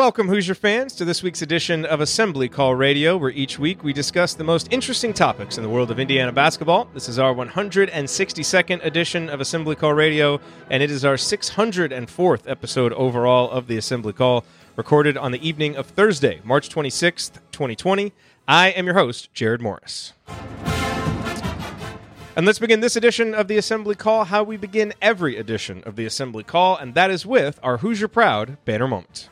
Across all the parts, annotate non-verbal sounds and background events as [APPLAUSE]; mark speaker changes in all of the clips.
Speaker 1: Welcome, Hoosier fans, to this week's edition of Assembly Call Radio, where each week we discuss the most interesting topics in the world of Indiana basketball. This is our 162nd edition of Assembly Call Radio, and it is our 604th episode overall of the Assembly Call, recorded on the evening of Thursday, March 26th, 2020. I am your host, Jerod Morris. And let's begin this edition of the Assembly Call how we begin every edition of the Assembly Call, and that is with our Hoosier Proud banner moment.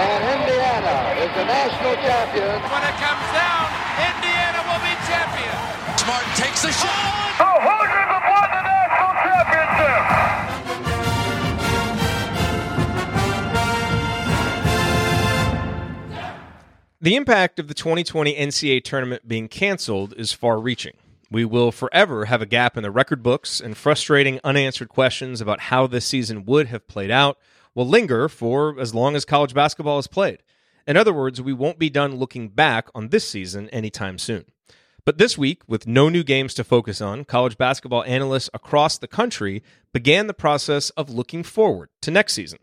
Speaker 2: And Indiana is the national champion.
Speaker 3: When it comes down, Indiana will be champion.
Speaker 4: Smart takes the shot. Oh, oh, oh.
Speaker 2: The Hoosiers have won the national championship.
Speaker 1: The impact of the 2020 NCAA tournament being canceled is far reaching. We will forever have a gap in the record books, and frustrating unanswered questions about how this season would have played out will linger for as long as college basketball is played. In other words, we won't be done looking back on this season anytime soon. But this week, with no new games to focus on, college basketball analysts across the country began the process of looking forward to next season.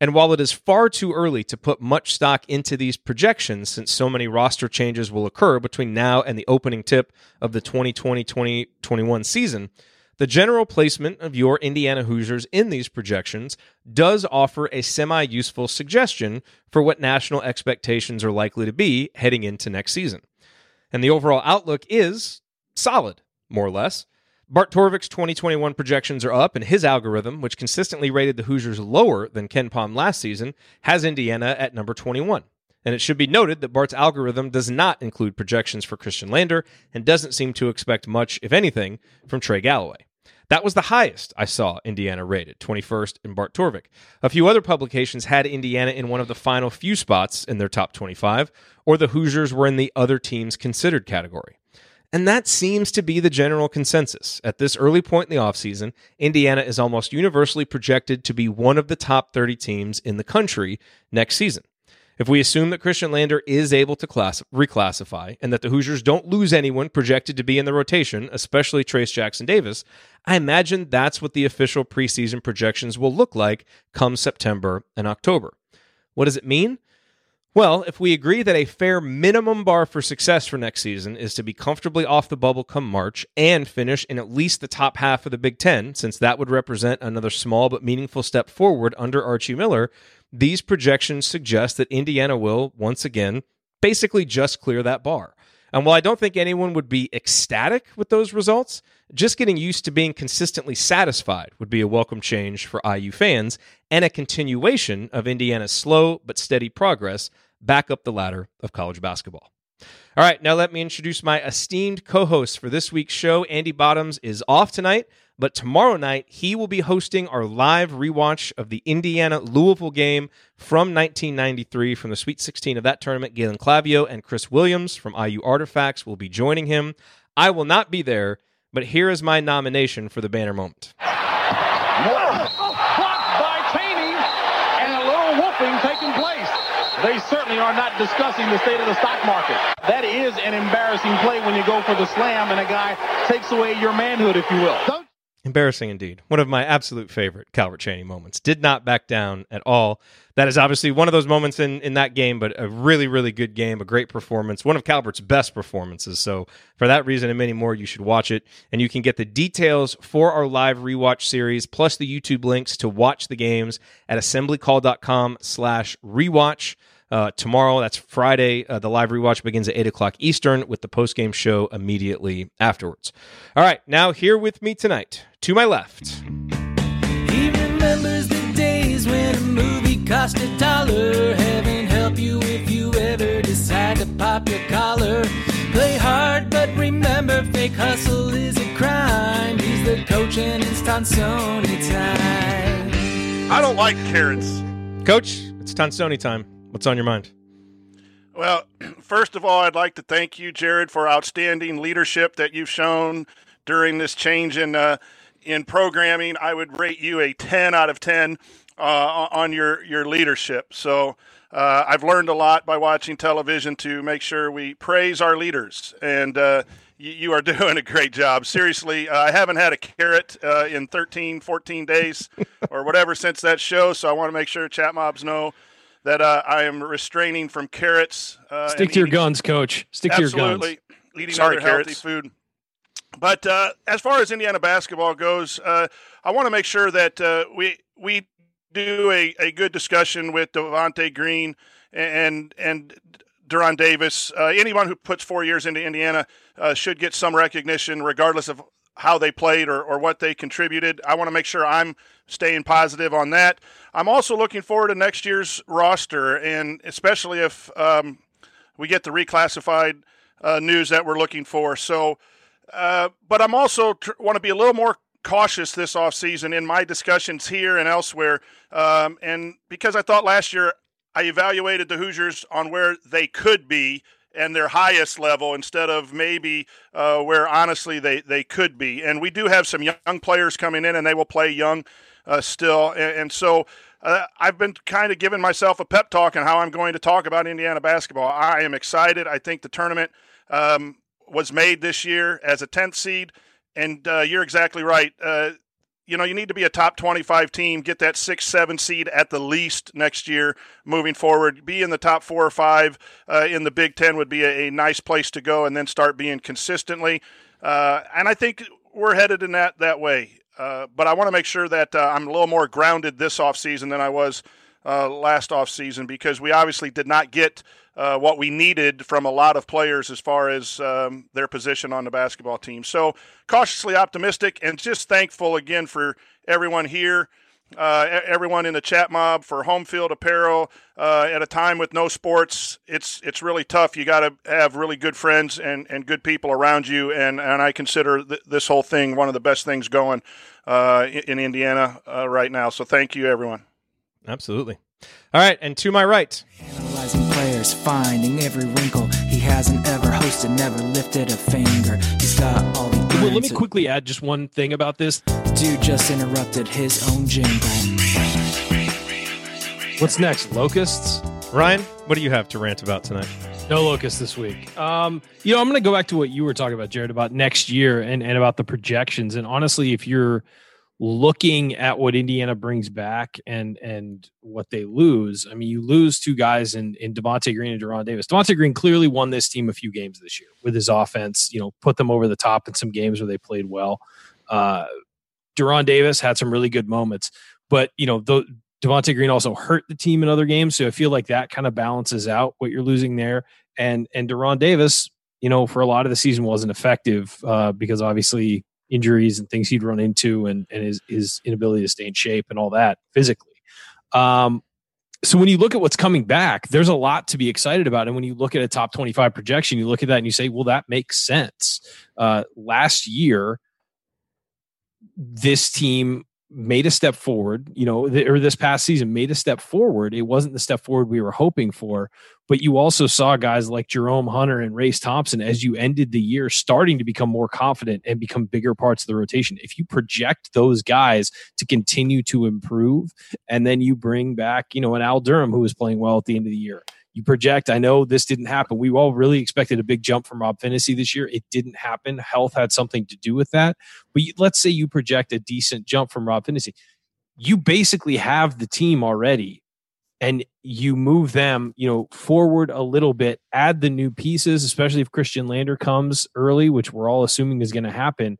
Speaker 1: And while it is far too early to put much stock into these projections, since so many roster changes will occur between now and the opening tip of the 2020 2021 season, the general placement of your Indiana Hoosiers in these projections does offer a semi useful suggestion for what national expectations are likely to be heading into next season. And the overall outlook is solid, more or less. Bart Torvik's 2021 projections are up, and his algorithm, which consistently rated the Hoosiers lower than KenPom last season, has Indiana at number 21. And it should be noted that Bart's algorithm does not include projections for Khristian Lander and doesn't seem to expect much, if anything, from Trey Galloway. That was the highest I saw Indiana rated, 21st in Bart Torvik. A few other publications had Indiana in one of the final few spots in their top 25, or the Hoosiers were in the other teams considered category. And that seems to be the general consensus. At this early point in the offseason, Indiana is almost universally projected to be one of the top 30 teams in the country next season. If we assume that Khristian Lander is able to class- reclassify and that the Hoosiers don't lose anyone projected to be in the rotation, especially Trayce Jackson Davis, I imagine that's what the official preseason projections will look like come September and October. What does it mean? Well, if we agree that a fair minimum bar for success for next season is to be comfortably off the bubble come March and finish in at least the top half of the Big Ten, since that would represent another small but meaningful step forward under Archie Miller, these projections suggest that Indiana will, once again, basically just clear that bar. And while I don't think anyone would be ecstatic with those results, just getting used to being consistently satisfied would be a welcome change for IU fans and a continuation of Indiana's slow but steady progress back up the ladder of college basketball. All right, now let me introduce my esteemed co host for this week's show. Andy Bottoms is off tonight, but tomorrow night he will be hosting our live rewatch of the Indiana Louisville game from 1993 from the Sweet 16 of that tournament. Galen Clavio and Chris Williams from IU Artifacts will be joining him. I will not be there, but here is my nomination for the banner moment.
Speaker 5: Blocked by Cheaney, and a little whooping taking place. They certainly are not discussing the state of the stock market. That is an embarrassing play when you go for the slam and a guy takes away your manhood, if you will.
Speaker 1: Embarrassing indeed. One of my absolute favorite Calbert Cheaney moments. Did not back down at all. That is obviously one of those moments in, in that game, but a really, really good game, a great performance, one of Calbert's best performances. So, for that reason and many more, you should watch it. And you can get the details for our live rewatch series, plus the YouTube links to watch the games at assemblycall.com slash rewatch. Uh, tomorrow, that's Friday. Uh, the live rewatch begins at 8 o'clock Eastern with the post-game show immediately afterwards. All right, now here with me tonight, to my left,
Speaker 6: He remembers the days when a movie cost a dollar. Heaven help you if you ever decide to pop your collar. Play hard, but remember, fake hustle is a crime. He's the coach and it's Tonsoni time.
Speaker 7: I don't like carrots.
Speaker 1: Coach. It's Tonsoni time. What's on your mind?
Speaker 7: Well, [CLEARS THROAT] first of all, I'd like to thank you, Jerod, for outstanding leadership that you've shown during this change in uh, in programming. I would rate you a 10 out of 10 uh, on your your leadership. So uh, I've learned a lot by watching television to make sure we praise our leaders, and uh, you, you are [LAUGHS] doing a great job. Seriously, uh, I haven't had a carrot uh, in 13, 14 days [LAUGHS] or whatever since that show, so I want to make sure chat mobs know that uh, I am restraining from carrots. Uh,
Speaker 8: Stick
Speaker 7: and
Speaker 8: to your guns, coach. Stick to your guns.
Speaker 7: Absolutely. Eating
Speaker 9: Sorry,
Speaker 7: other healthy food. But uh, as far as Indiana basketball goes, uh, I want to make sure that uh, we we do a, a good discussion with Devonte Green and and De'Ron Davis. Uh, anyone who puts four years into Indiana uh, should get some recognition, regardless of how they played or, or what they contributed. I want to make sure I'm staying positive on that. I'm also looking forward to next year's roster, and especially if um, we get the reclassified uh, news that we're looking for. So, uh, but I'm also tr- want to be a little more cautious this offseason in my discussions here and elsewhere. Um, and because I thought last year I evaluated the Hoosiers on where they could be and their highest level instead of maybe uh, where honestly they, they could be. And we do have some young players coming in and they will play young uh, still. And, and so uh, I've been kind of giving myself a pep talk on how I'm going to talk about Indiana basketball. I am excited. I think the tournament um, was made this year as a 10th seed. And uh, you're exactly right. You know, you need to be a top 25 team, get that six, seven seed at the least next year moving forward. Be in the top four or five uh, in the Big Ten would be a, a nice place to go and then start being consistently. Uh, and I think we're headed in that, that way. Uh, but I want to make sure that uh, I'm a little more grounded this offseason than I was uh, last offseason because we obviously did not get uh, what we needed from a lot of players as far as um, their position on the basketball team. So cautiously optimistic and just thankful again for everyone here. Uh, everyone in the chat mob for home field apparel uh, at a time with no sports it's it's really tough you got to have really good friends and, and good people around you and, and I consider th- this whole thing one of the best things going uh, in, in Indiana uh, right now so thank you everyone
Speaker 1: Absolutely. All right, and to my right,
Speaker 6: Analyzing players, finding every wrinkle. He hasn't ever hosted, never lifted a finger. He's got all the
Speaker 8: Well, let me
Speaker 6: answers.
Speaker 8: quickly add just one thing about this.
Speaker 6: Dude just interrupted his own jingle.
Speaker 8: What's next? Locusts?
Speaker 1: Ryan, what do you have to rant about tonight?
Speaker 8: No locusts this week. Um, you know, I'm going to go back to what you were talking about, Jerod, about next year and, and about the projections. And honestly, if you're looking at what Indiana brings back and and what they lose, I mean, you lose two guys in in Devonte Green and De'Ron Davis. Devonte Green clearly won this team a few games this year with his offense. You know, put them over the top in some games where they played well. Uh, De'Ron Davis had some really good moments, but you know, the, Devonte Green also hurt the team in other games, so I feel like that kind of balances out what you're losing there. And and De'Ron Davis, you know, for a lot of the season wasn't effective uh, because obviously injuries and things he'd run into, and and his his inability to stay in shape and all that physically. Um, so when you look at what's coming back, there's a lot to be excited about. And when you look at a top 25 projection, you look at that and you say, well, that makes sense. Uh, last year, this team made a step forward, you know, or this past season made a step forward. It wasn't the step forward we were hoping for, but you also saw guys like Jerome Hunter and Race Thompson as you ended the year starting to become more confident and become bigger parts of the rotation. If you project those guys to continue to improve, and then you bring back, you know, an Al Durham who was playing well at the end of the year. You project, I know this didn't happen. We all really expected a big jump from Rob Phinisee this year. It didn't happen. Health had something to do with that. But let's say you project a decent jump from Rob Phinisee. You basically have the team already and you move them, you know, forward a little bit, add the new pieces, especially if Khristian Lander comes early, which we're all assuming is going to happen.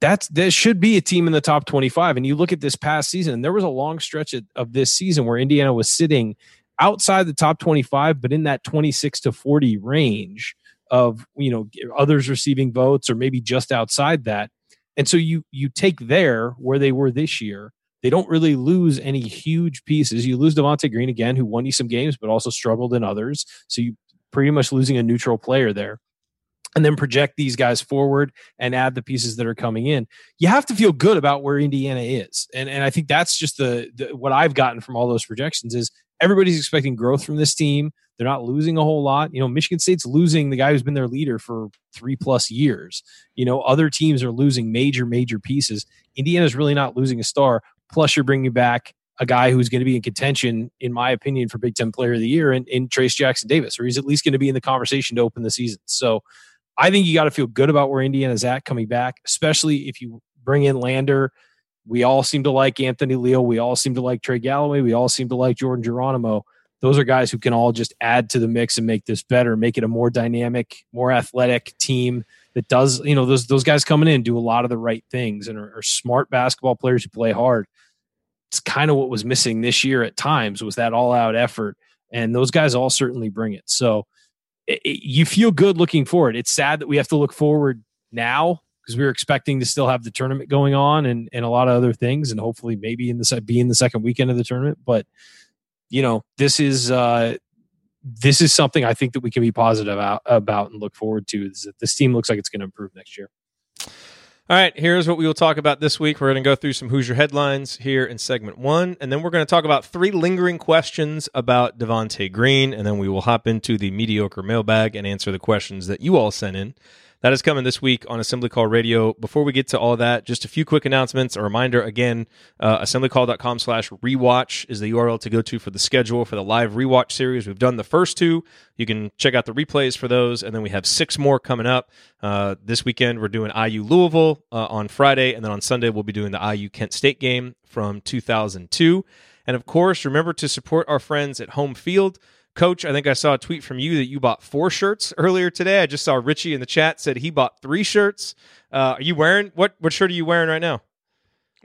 Speaker 8: That's there should be a team in the top 25. And you look at this past season, and there was a long stretch of, of this season where Indiana was sitting outside the top 25, but in that 26 to 40 range of, you know, others receiving votes or maybe just outside that. And so you you take there where they were this year. They don't really lose any huge pieces. You lose Devonte Green again, who won you some games, but also struggled in others. So you pretty much losing a neutral player there. And then project these guys forward and add the pieces that are coming in. You have to feel good about where Indiana is. And and I think that's just the, the what I've gotten from all those projections is everybody's expecting growth from this team. They're not losing a whole lot. You know, Michigan State's losing the guy who's been their leader for three plus years. You know, other teams are losing major, major pieces. Indiana's really not losing a star. Plus, you're bringing back a guy who's going to be in contention, in my opinion, for Big Ten Player of the Year in, in Trayce Jackson Davis, or he's at least going to be in the conversation to open the season. So I think you got to feel good about where Indiana's at coming back, especially if you bring in Lander. We all seem to like Anthony Leal. We all seem to like Trey Galloway. We all seem to like Jordan Geronimo. those are guys who can all just add to the mix and make this better, make it a more dynamic, more athletic team that does, you know, those those guys coming in do a lot of the right things and are, are smart basketball players who play hard. It's kind of what was missing this year at times was that all out effort, and those guys all certainly bring it. So it, it, you feel good looking forward. It's sad that we have to look forward now because we were expecting to still have the tournament going on and, and a lot of other things, and hopefully maybe in the be in the second weekend of the tournament. But you know, this is uh, this is something I think that we can be positive about, about and look forward to. Is that this team looks like it's going to improve next year.
Speaker 1: All right, here's what we will talk about this week. We're going to go through some Hoosier headlines here in segment one, and then we're going to talk about three lingering questions about Devonte Green, and then we will hop into the mediocre mailbag and answer the questions that you all sent in. That is coming this week on Assembly Call Radio. Before we get to all that, just a few quick announcements. A reminder again, uh, assemblycall.com slash rewatch is the URL to go to for the schedule for the live rewatch series. We've done the first two. You can check out the replays for those. And then we have six more coming up. Uh, this weekend, we're doing IU Louisville uh, on Friday. And then on Sunday, we'll be doing the IU Kent State game from 2002. And of course, remember to support our friends at Home Field. Coach, I think I saw a tweet from you that you bought four shirts earlier today. I just saw Richie in the chat said he bought three shirts. Uh, are you wearing what? What shirt are you wearing right now?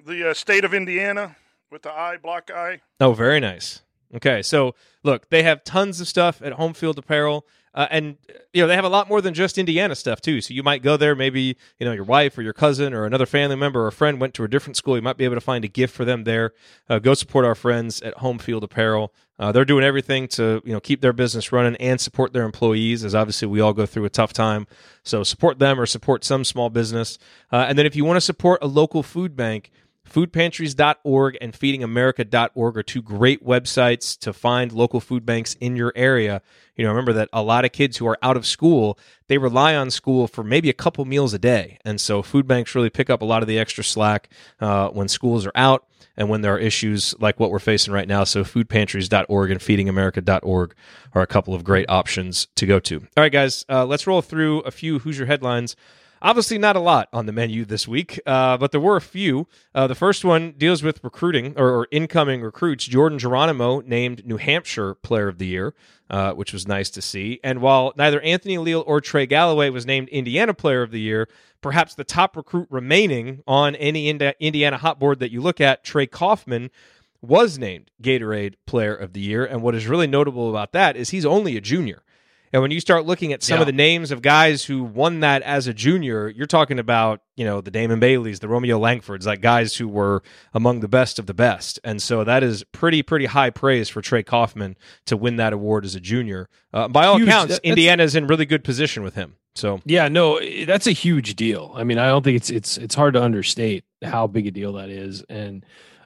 Speaker 7: The uh, state of Indiana with the eye block eye.
Speaker 1: Oh, very nice. Okay, so look, they have tons of stuff at Home Field Apparel. Uh, and you know they have a lot more than just Indiana stuff too. So you might go there, maybe you know your wife or your cousin or another family member or friend went to a different school. You might be able to find a gift for them there. Uh, go support our friends at Home Field Apparel. Uh, they're doing everything to you know keep their business running and support their employees, as obviously we all go through a tough time. So support them or support some small business. Uh, and then if you want to support a local food bank Foodpantries.org and feedingamerica.org are two great websites to find local food banks in your area. You know, remember that a lot of kids who are out of school, they rely on school for maybe a couple meals a day. And so food banks really pick up a lot of the extra slack uh, when schools are out and when there are issues like what we're facing right now. So foodpantries.org and feedingamerica.org are a couple of great options to go to. All right, guys, uh, let's roll through a few Hoosier headlines. Obviously, not a lot on the menu this week, uh, but there were a few. Uh, the first one deals with recruiting or, or, incoming recruits. Jordan Geronimo named New Hampshire Player of the Year, uh, which was nice to see. And while neither Anthony Leal or Trey Galloway was named Indiana Player of the Year, perhaps the top recruit remaining on any Indiana hot board that you look at, Trey Kaufman, was named Gatorade Player of the Year. And what is really notable about that is he's only a junior. And when you start looking at some yeah. of the names of guys who won that as a junior, you're talking about, you know, the Damon Baileys, the Romeo Langfords, like guys who were among the best of the best. And so that is pretty, pretty high praise for Trey Kaufman to win that award as a junior. Uh, by all huge, accounts, that, Indiana's in really good position with him. So
Speaker 8: yeah, no, that's a huge deal. I mean, I don't think it's it's it's hard to understate how big a deal that is, and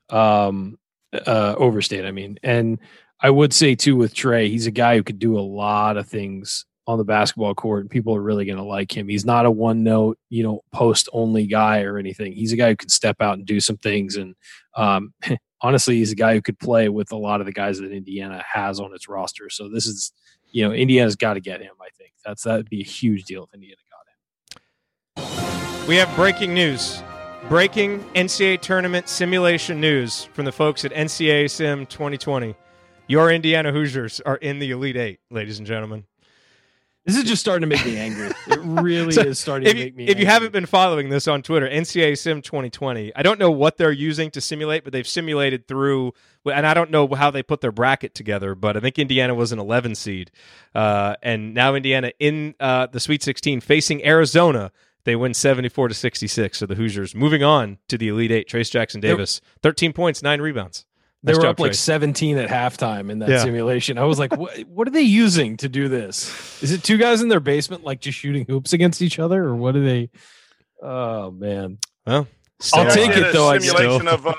Speaker 8: um, uh, overstate. I mean, and I would say too with Trey, he's a guy who could do a lot of things on the basketball court and people are really going to like him. He's not a one note, you know, post only guy or anything. He's a guy who can step out and do some things. And um, [LAUGHS] honestly, he's a guy who could play with a lot of the guys that Indiana has on its roster. So this is, you know, Indiana's got to get him. I think that's that'd be a huge deal if Indiana got
Speaker 1: him. We have breaking news. Breaking NCAA tournament simulation news from the folks at NCAA Sim 2020. Your Indiana Hoosiers are in the Elite Eight, ladies and gentlemen.
Speaker 8: This is just starting to make me angry. It [LAUGHS] really so is starting to
Speaker 1: you,
Speaker 8: make me.
Speaker 1: If
Speaker 8: angry.
Speaker 1: you haven't been following this on Twitter, NCAA Sim 2020, I don't know what they're using to simulate, but they've simulated through, and I don't know how they put their bracket together, but I think Indiana was an 11 seed, uh, and now Indiana in uh, the Sweet 16 facing Arizona. They win 74 to 66. So the Hoosiers moving on to the Elite Eight. Trayce Jackson Davis, 13 points, nine rebounds.
Speaker 8: They were up like 17 at halftime in that yeah. simulation. I was like, what, what are they using to do this? Is it two guys in their basement, like just shooting hoops against each other, or what are they? Oh, man.
Speaker 1: Well,
Speaker 8: I'll take it, though. I still.
Speaker 7: Of, uh,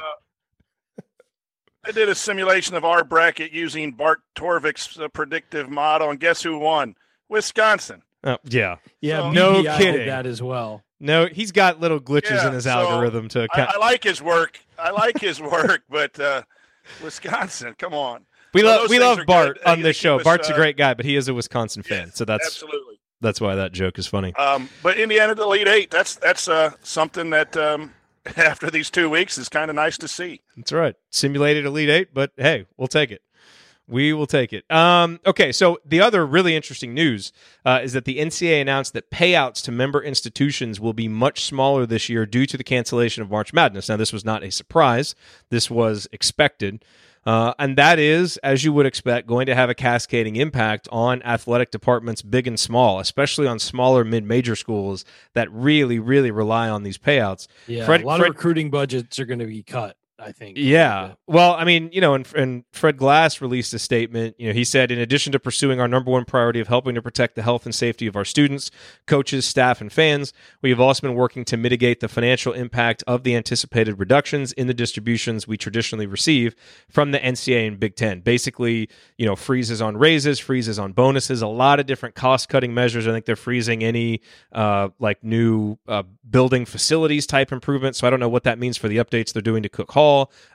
Speaker 7: [LAUGHS] I did a simulation of our bracket using Bart Torvik's uh, predictive model, and guess who won? Wisconsin.
Speaker 1: Oh, yeah.
Speaker 8: Yeah. So, no kidding. That as well.
Speaker 1: No, he's got little glitches yeah, in his so algorithm to.
Speaker 7: I, I, like his work. I like his [LAUGHS] work, but uh, [LAUGHS] Wisconsin. Come on.
Speaker 1: We love we love Bart good. on this show. Bart's uh, a great guy, but he is a Wisconsin fan,
Speaker 7: yes,
Speaker 1: so that's
Speaker 7: absolutely
Speaker 1: that's why that joke is funny.
Speaker 7: Um, but Indiana the Elite Eight. That's that's uh, something that um, [LAUGHS] after these two weeks is kind of nice to see.
Speaker 1: That's right. Simulated Elite Eight, but hey, we'll take it. We will take it. Um, okay, so the other really interesting news uh, is that the NCAA announced that payouts to member institutions will be much smaller this year due to the cancellation of March Madness. Now, this was not a surprise, this was expected. Uh, and that is, as you would expect, going to have a cascading impact on athletic departments, big and small, especially on smaller mid major schools that really, really rely on these payouts.
Speaker 8: Yeah,
Speaker 1: Fred-
Speaker 8: a lot
Speaker 1: Fred-
Speaker 8: of recruiting budgets are going to be cut. I think.
Speaker 1: Yeah. Well, I mean, you know, and, and Fred Glass released a statement. You know, he said, in addition to pursuing our number one priority of helping to protect the health and safety of our students, coaches, staff, and fans, we have also been working to mitigate the financial impact of the anticipated reductions in the distributions we traditionally receive from the NCAA and Big Ten. Basically, you know, freezes on raises, freezes on bonuses, a lot of different cost cutting measures. I think they're freezing any uh, like new uh, building facilities type improvements. So I don't know what that means for the updates they're doing to Cook Hall.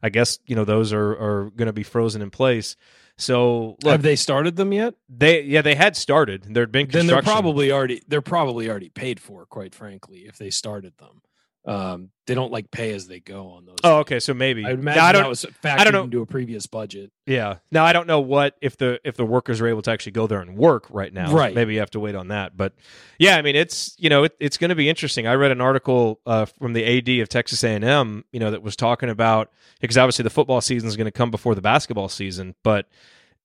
Speaker 1: I guess you know those are are going to be frozen in place. So look,
Speaker 8: Have they started them yet?
Speaker 1: they yeah they had started. There'd been
Speaker 8: Then they're probably already they're probably already paid for. Quite frankly, if they started them, um, they don't like pay as they go on those.
Speaker 1: Oh, okay. So maybe
Speaker 8: I
Speaker 1: Now,
Speaker 8: imagine
Speaker 1: I don't.
Speaker 8: that was factored
Speaker 1: I don't know.
Speaker 8: into a previous budget.
Speaker 1: Yeah. Now I don't know what if the if the workers are able to actually go there and work right now.
Speaker 8: Right.
Speaker 1: Maybe you have to wait on that. But yeah, I mean it's you know it, it's going to be interesting. I read an article uh, from the AD of Texas A and M, you know, that was talking about because obviously the football season is going to come before the basketball season, but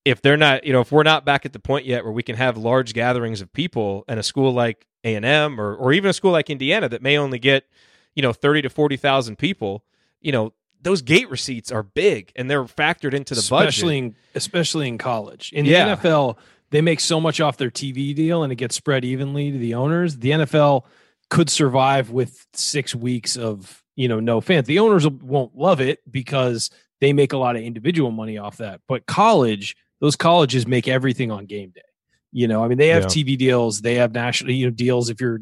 Speaker 1: if they're not, you know, if we're not back at the point yet where we can have large gatherings of people and a school like A and M or or even a school like Indiana that may only get you know thirty to forty thousand people, you know. Those gate receipts are big and they're factored into the budget.
Speaker 8: especially in, especially in college. In
Speaker 1: Yeah.
Speaker 8: the NFL, they make so much off their TV deal, and it gets spread evenly to the owners. The NFL could survive with six weeks of you know no fans. The owners won't love it because they make a lot of individual money off that. But college, those colleges make everything on game day. You know, I mean, they have
Speaker 1: Yeah.
Speaker 8: TV deals, they have national you know deals if you're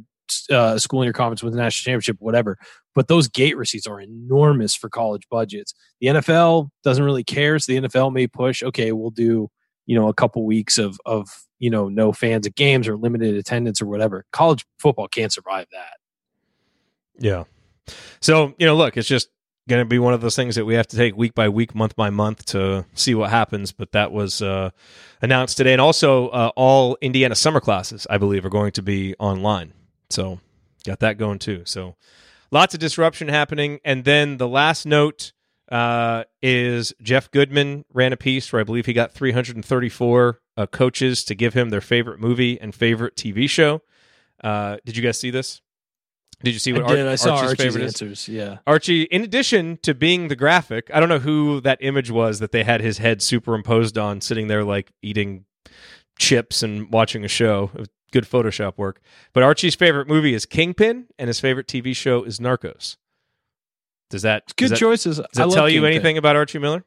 Speaker 8: uh, school in your conference with a national championship, whatever. But those gate receipts are enormous for college budgets. The NFL doesn't really care. So the NFL may push, okay, we'll do, you know, a couple weeks of of, you know, no fans at games or limited attendance or whatever. College football can't survive that.
Speaker 1: Yeah. So, you know, look, it's just going to be one of those things that we have to take week by week, month by month to see what happens. But that was uh, announced today. And also, uh, all Indiana summer classes, I believe, are going to be online. So, got that going too. So, lots of disruption happening. And then the last note uh, is Jeff Goodman ran a piece where I believe he got 334 uh, coaches to give him their favorite movie and favorite TV show. Uh, did you guys see this? Did you see what
Speaker 8: I did.
Speaker 1: Ar-
Speaker 8: I saw
Speaker 1: Archie's,
Speaker 8: Archie's,
Speaker 1: favorite is?
Speaker 8: Yeah.
Speaker 1: Archie, in addition to being the graphic, I don't know who that image was that they had his head superimposed on, sitting there like eating chips and watching a show. Good Photoshop work. But Archie's favorite movie is Kingpin, and his favorite TV show is Narcos. Does that
Speaker 8: Good
Speaker 1: does that,
Speaker 8: choices.
Speaker 1: Does that tell you anything about Archie Miller?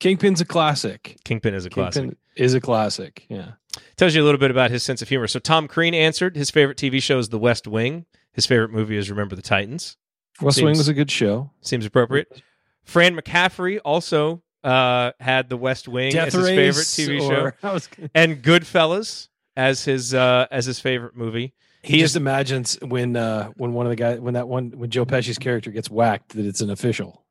Speaker 8: Kingpin's a classic.
Speaker 1: Kingpin is a classic.
Speaker 8: Kingpin is a classic. Yeah.
Speaker 1: Tells you a little bit about his sense of humor. So Tom Crean answered his favorite TV show is The West Wing. His favorite movie is Remember the Titans.
Speaker 8: West
Speaker 1: Seems-
Speaker 8: Wing was a good show.
Speaker 1: Seems appropriate. Fran McCaffery also uh, had The West Wing
Speaker 8: Death
Speaker 1: as his
Speaker 8: Race
Speaker 1: favorite TV
Speaker 8: or- [LAUGHS]
Speaker 1: show,
Speaker 8: was,
Speaker 1: and Goodfellas as his uh, as his favorite movie.
Speaker 8: he, just imagines when uh, when one of the guys when that one when Joe Pesci's character gets whacked that it's an official.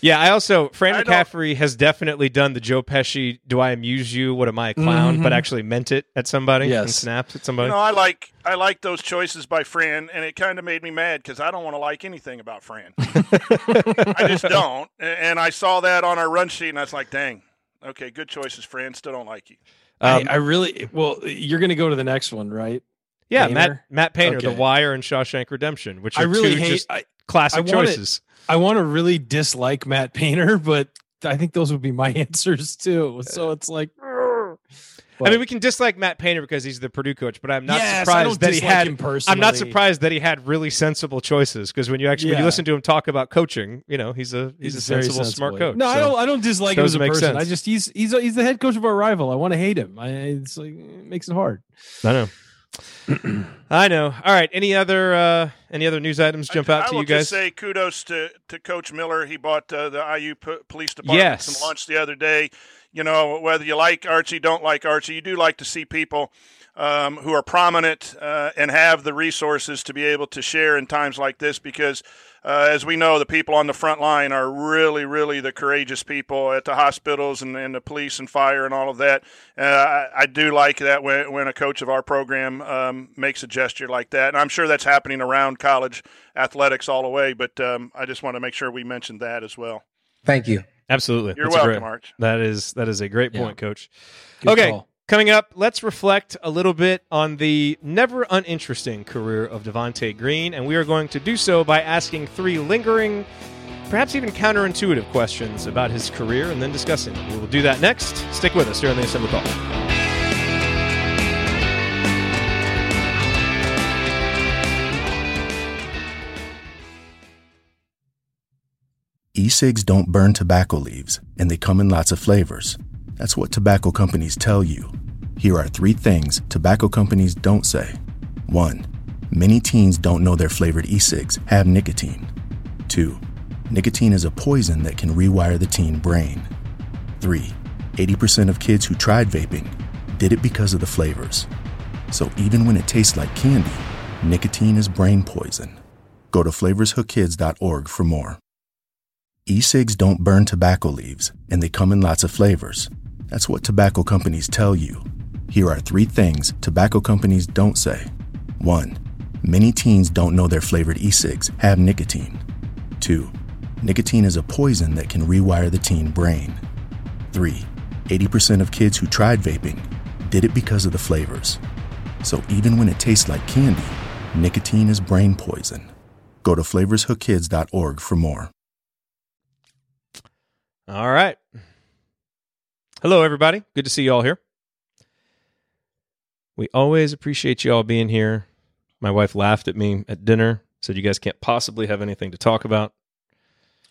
Speaker 1: Yeah, I also Fran
Speaker 7: I
Speaker 1: McCaffery has definitely done the Joe Pesci "Do I amuse you? What am I a clown?" but
Speaker 8: Mhm.
Speaker 1: actually meant it at somebody and
Speaker 8: Yes.
Speaker 1: snapped at
Speaker 7: You
Speaker 1: somebody.
Speaker 7: know, I like I like those choices by Fran, and it kind of made me mad because I don't want to like anything about Fran. [LAUGHS] I just don't. And I saw that on our run sheet, and I was like, "Dang, okay, good choices, Fran. Still don't like you."
Speaker 1: Um,
Speaker 8: I, I really well. You're going to go to the next one, right?
Speaker 1: yeah,
Speaker 8: Painter?
Speaker 1: Matt Matt Painter, The Wire, and Shawshank Redemption, which are
Speaker 8: I really
Speaker 1: two
Speaker 8: hate.
Speaker 1: just
Speaker 8: I,
Speaker 1: classic
Speaker 8: I want it-
Speaker 1: choices.
Speaker 8: I want to really dislike Matt Painter, but I think those would be my [LAUGHS] answers too. So it's like,
Speaker 1: I mean, we can dislike Matt Painter because he's the Purdue coach, but I'm not
Speaker 8: Yes,
Speaker 1: surprised that he
Speaker 8: dislike
Speaker 1: had.
Speaker 8: him
Speaker 1: I'm not surprised that he had really sensible choices because when you actually when you listen to him talk about coaching, you know, he's a he's, a
Speaker 8: very
Speaker 1: sensible, smart coach.
Speaker 8: No, I don't. I don't dislike him as a
Speaker 1: make
Speaker 8: person.
Speaker 1: sense.
Speaker 8: I just he's he's he's the head coach of our rival. I want to hate him. I, it's like it makes it hard.
Speaker 1: I know. [CLEARS THROAT] I know. All right. Any other uh, any other news items jump
Speaker 7: I,
Speaker 1: out
Speaker 7: I
Speaker 1: to you guys?
Speaker 7: just say kudos to, to Coach Miller. He bought uh, the IU p- police department
Speaker 1: Yes.
Speaker 7: some lunch the other day. You know, whether you like Archie, don't like Archie, you do like to see people um, who are prominent uh, and have the resources to be able to share in times like this because. Uh, as we know, the people on the front line are really, really the courageous people at the hospitals and, and the police and fire and all of that. Uh, I, I, do like that when, when a coach of our program um, makes a gesture like that. And I'm sure that's happening around college athletics all the way, but um, I just want to make sure we mentioned that as well.
Speaker 9: Thank you.
Speaker 1: Absolutely.
Speaker 7: You're
Speaker 1: That's a
Speaker 7: welcome,
Speaker 1: great-
Speaker 7: Arch.
Speaker 1: That is that is a great
Speaker 8: Yeah.
Speaker 1: point, Coach.
Speaker 8: Good
Speaker 1: okay,
Speaker 8: call.
Speaker 1: coming up, let's reflect a little bit on the never uninteresting career of Devonte Green, and we are going to do so by asking three lingering, perhaps even counterintuitive questions about his career, and then discussing. them. We will do that next. Stick with us here on the Assembly Call.
Speaker 10: E-cigs don't burn tobacco leaves, and they come in lots of flavors. That's what tobacco companies tell you. Here are three things tobacco companies don't say. 1. Many teens don't know their flavored e-cigs have nicotine. 2. Nicotine is a poison that can rewire the teen brain. 3. 80% of kids who tried vaping did it because of the flavors. So even when it tastes like candy, nicotine is brain poison. Go to flavorshookkids.org for more. E-cigs don't burn tobacco leaves, and they come in lots of flavors. That's what tobacco companies tell you. Here are three things tobacco companies don't say. 1. Many teens don't know their flavored e-cigs have nicotine. 2. Nicotine is a poison that can rewire the teen brain. 3. 80% of kids who tried vaping did it because of the flavors. So even when it tastes like candy, nicotine is brain poison. Go to flavorshookkids.org for more.
Speaker 1: All right. Hello, everybody. Good to see you all here. We always appreciate you all being here. My wife laughed at me at dinner, said you guys can't possibly have anything to talk about.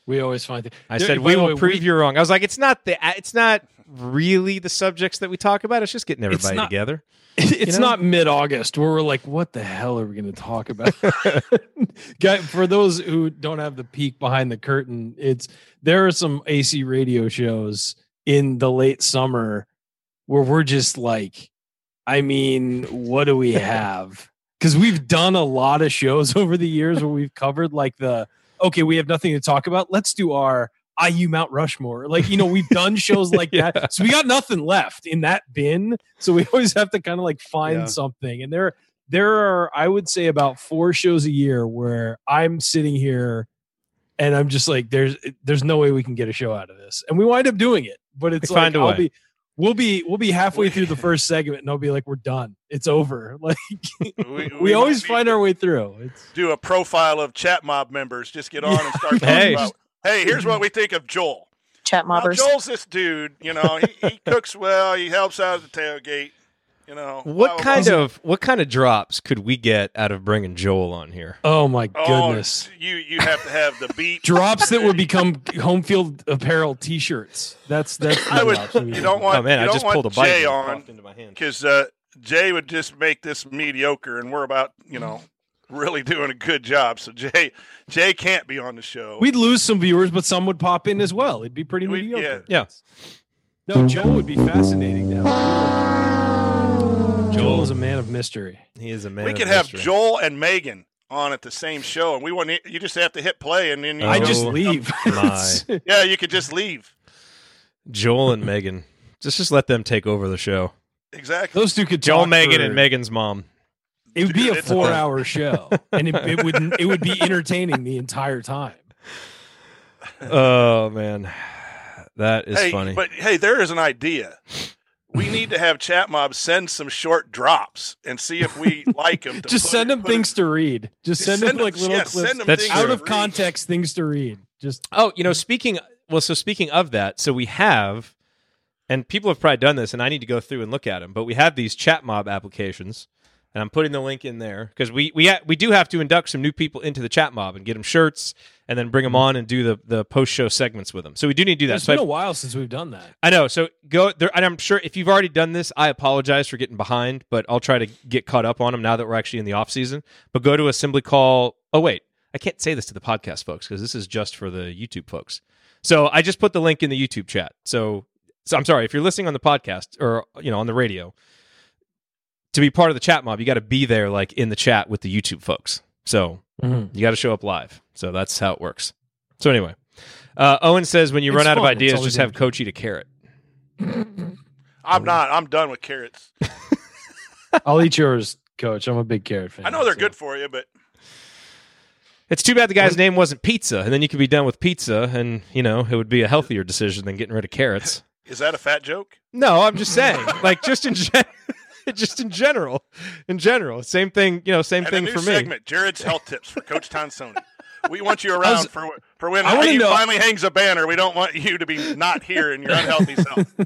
Speaker 8: We always find it.
Speaker 1: I
Speaker 8: There-
Speaker 1: said we will
Speaker 8: way,
Speaker 1: prove
Speaker 8: we-
Speaker 1: you wrong. I was like, it's not the it's not really the subjects that we talk about. It's just getting everybody
Speaker 8: not-
Speaker 1: together. [LAUGHS]
Speaker 8: It's
Speaker 1: know?
Speaker 8: not mid August where we're like, what the hell are we going to talk about? [LAUGHS] Guy, for those who don't have the peek behind the curtain, it's there are some AC radio shows in the late summer where we're just like, I mean, what do we [LAUGHS] have? Because we've done a lot of shows over the years where we've covered like the okay, we have nothing to talk about. Let's do our IU Mount Rushmore. Like, you know, we've done shows [LAUGHS] like
Speaker 1: Yeah.
Speaker 8: that. So we got nothing left in that bin. So we always have to kind of like find
Speaker 1: Yeah.
Speaker 8: something. And there there are, I would say, about four shows a year where I'm sitting here and I'm just like, there's there's no way we can get a show out of this. And we wind up doing it. But it's
Speaker 1: We
Speaker 8: like
Speaker 1: find a
Speaker 8: I'll
Speaker 1: way.
Speaker 8: be we'll be we'll be halfway through the first segment and I'll be like, we're done. It's over. [LAUGHS] Like
Speaker 7: We,
Speaker 8: we, always find our way through. It's
Speaker 7: do a profile of chat mob members. Just get on and start [LAUGHS] talking
Speaker 1: Hey.
Speaker 7: about. Hey, here's what we think of Joel.
Speaker 11: Chat
Speaker 7: Well,
Speaker 11: mobbers.
Speaker 7: Joel's this dude. You know, he, he [LAUGHS] cooks well. He helps out at the tailgate. You know,
Speaker 1: What
Speaker 7: blah, blah,
Speaker 1: kind of what kind of drops could we get out of bringing Joel on here?
Speaker 8: oh my
Speaker 7: Oh,
Speaker 8: goodness.
Speaker 7: you you have to have the beat. [LAUGHS]
Speaker 8: drops that would become home field apparel T-shirts. That's that's.
Speaker 7: I would.
Speaker 8: drops
Speaker 7: You don't want.
Speaker 1: oh man,
Speaker 7: you
Speaker 1: I just pulled a bite
Speaker 7: Jay on
Speaker 1: into my hand.
Speaker 7: because uh, Jay would just make this mediocre, and we're about you know really doing a good job. So Jay Jay can't be on the show.
Speaker 8: We'd lose some viewers, but some would pop in as well. It'd be pretty
Speaker 7: We-
Speaker 8: mediocre.
Speaker 1: Yeah.
Speaker 8: No, Joel would be fascinating now. Joel is a man of mystery.
Speaker 1: He is a man.
Speaker 7: we could have
Speaker 1: mystery.
Speaker 7: Joel and Megan on at the same show, and we want you just have to hit play, and then you
Speaker 1: Oh,
Speaker 8: I just leave.
Speaker 1: Oh [LAUGHS]
Speaker 7: yeah, you could just leave.
Speaker 1: Joel and Megan. Just just let them take over the show.
Speaker 7: Exactly.
Speaker 8: Those two could
Speaker 1: Joel, Megan,
Speaker 8: for-
Speaker 1: and Megan's mom.
Speaker 8: It would be a four-hour [LAUGHS] show, and it, it would it would be entertaining the entire time.
Speaker 1: Oh man, that is
Speaker 7: hey,
Speaker 1: funny.
Speaker 7: but hey, there is an idea. We need to have Chat Mob send some short drops and see if we [LAUGHS] like them.
Speaker 8: Just send them things to read. Just send, them like little
Speaker 7: yeah,
Speaker 8: clips
Speaker 7: Send
Speaker 1: That's
Speaker 8: out
Speaker 7: to
Speaker 8: of
Speaker 7: read.
Speaker 8: context, things to read. Just
Speaker 1: Oh, you know, speaking well, so speaking of that, so we have, and people have probably done this, and I need to go through and look at them. But we have these chat mob applications, and I'm putting the link in there because we we ha- we do have to induct some new people into the chat mob and get them shirts, and then bring them mm-hmm. on and do the the post show segments with them. So we do need to do that.
Speaker 8: it's
Speaker 1: So I-
Speaker 8: been a while since we've done that.
Speaker 1: I know. So go there, and I'm sure if you've already done this, I apologize for getting behind, but I'll try to get caught up on them now that we're actually in the off season. But go to Assembly Call. Oh wait, I can't say this to the podcast folks because this is just for the YouTube folks. So I just put the link in the YouTube chat. So So I'm sorry if you're listening on the podcast or you know on the radio. To be part of the chat mob, you got to be there, like in the chat with the YouTube folks. So
Speaker 8: Mhm.
Speaker 1: you got to show up live. So that's how it works. So anyway, uh, Owen says when you
Speaker 8: It's
Speaker 1: run out of ideas, just have
Speaker 8: interesting.
Speaker 1: Coach eat a carrot. [LAUGHS]
Speaker 7: I'm not. I'm done with carrots. [LAUGHS]
Speaker 8: I'll eat yours, Coach. I'm a big carrot fan.
Speaker 7: I know they're
Speaker 8: so-
Speaker 7: good for you, but
Speaker 1: It's too bad the guy's name wasn't Pizza, and then you could be done with pizza, and you know it would be a healthier decision than getting rid of carrots.
Speaker 7: is that a fat joke?
Speaker 1: No, I'm just saying, like just in [LAUGHS] gen- [LAUGHS] just in general, in general, same thing. You know, same
Speaker 7: And
Speaker 1: thing
Speaker 7: a new
Speaker 1: for me.
Speaker 7: segment, Jerod's health tips for Coach Tonsoni. We want you [LAUGHS] around
Speaker 8: was-
Speaker 7: for for when
Speaker 8: I
Speaker 7: he
Speaker 8: know-
Speaker 7: finally hangs a banner. We don't want you to be not here in your unhealthy self. [LAUGHS]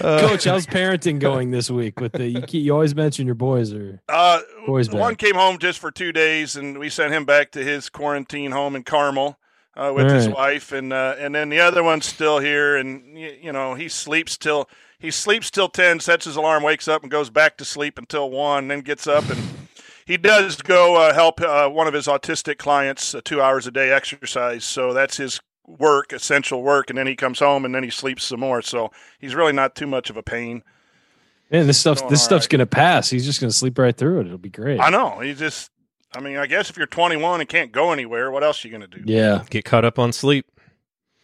Speaker 1: Uh,
Speaker 8: Coach, how's parenting going this week? With the you, keep, you always mention your boys or
Speaker 7: Uh,
Speaker 8: Boys
Speaker 7: one
Speaker 8: back.
Speaker 7: came home just for two days, and we sent him back to his quarantine home in Carmel uh, with
Speaker 8: All
Speaker 7: his wife, and uh, and then the other one's still here, and y- you know he sleeps till he sleeps till ten, sets his alarm, wakes up, and goes back to sleep until one, then gets up and. He does go uh, help uh, one of his autistic clients uh, two hours a day exercise, so that's his work, essential work, and then he comes home and then he sleeps some more. So he's really not too much of a pain.
Speaker 8: man, this stuff's
Speaker 7: Going
Speaker 8: this
Speaker 7: all
Speaker 8: stuff's
Speaker 7: right.
Speaker 8: gonna pass. He's just gonna sleep right through it. It'll be great.
Speaker 7: I know he just. I mean, I guess if you're 21 and can't go anywhere, what else are you going to do?
Speaker 8: Yeah.
Speaker 1: get caught up on sleep.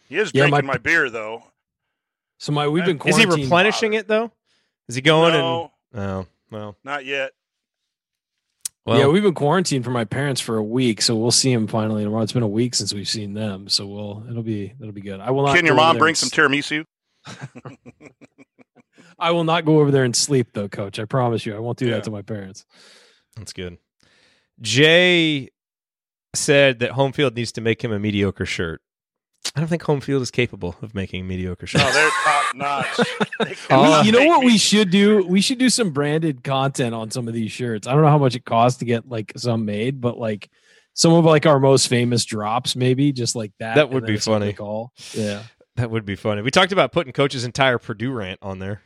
Speaker 7: He is
Speaker 8: Yeah,
Speaker 7: drinking
Speaker 8: my-
Speaker 7: my, beer though.
Speaker 8: So my we've been
Speaker 1: Is he
Speaker 8: quarantined.
Speaker 1: replenishing it though? Is he going
Speaker 7: no,
Speaker 1: and? Oh well.
Speaker 7: not yet.
Speaker 1: Well,
Speaker 8: yeah, we've been quarantined for my parents for a week, so we'll see him finally tomorrow. It's been a week since we've seen them, so we'll it'll be it'll be good. I will not.
Speaker 7: Can your mom bring some tiramisu? [LAUGHS] [LAUGHS]
Speaker 8: I will not go over there and sleep though, Coach. I promise you, I won't do
Speaker 7: Yeah.
Speaker 8: that to my parents.
Speaker 1: that's good. Jay said that home field needs to make him a mediocre shirt. I don't think home field is capable of making mediocre shirt.
Speaker 7: No, they're top notch. [LAUGHS] They
Speaker 8: We- you know what
Speaker 7: me-
Speaker 8: we should do? We should do some branded content on some of these shirts. I don't know how much it costs to get like some made, but like some of like our most famous drops, maybe just like that.
Speaker 1: That would be
Speaker 8: it's what they
Speaker 1: funny.
Speaker 8: Call. Yeah,
Speaker 1: That would be funny. We talked about putting Coach's entire Purdue rant on there.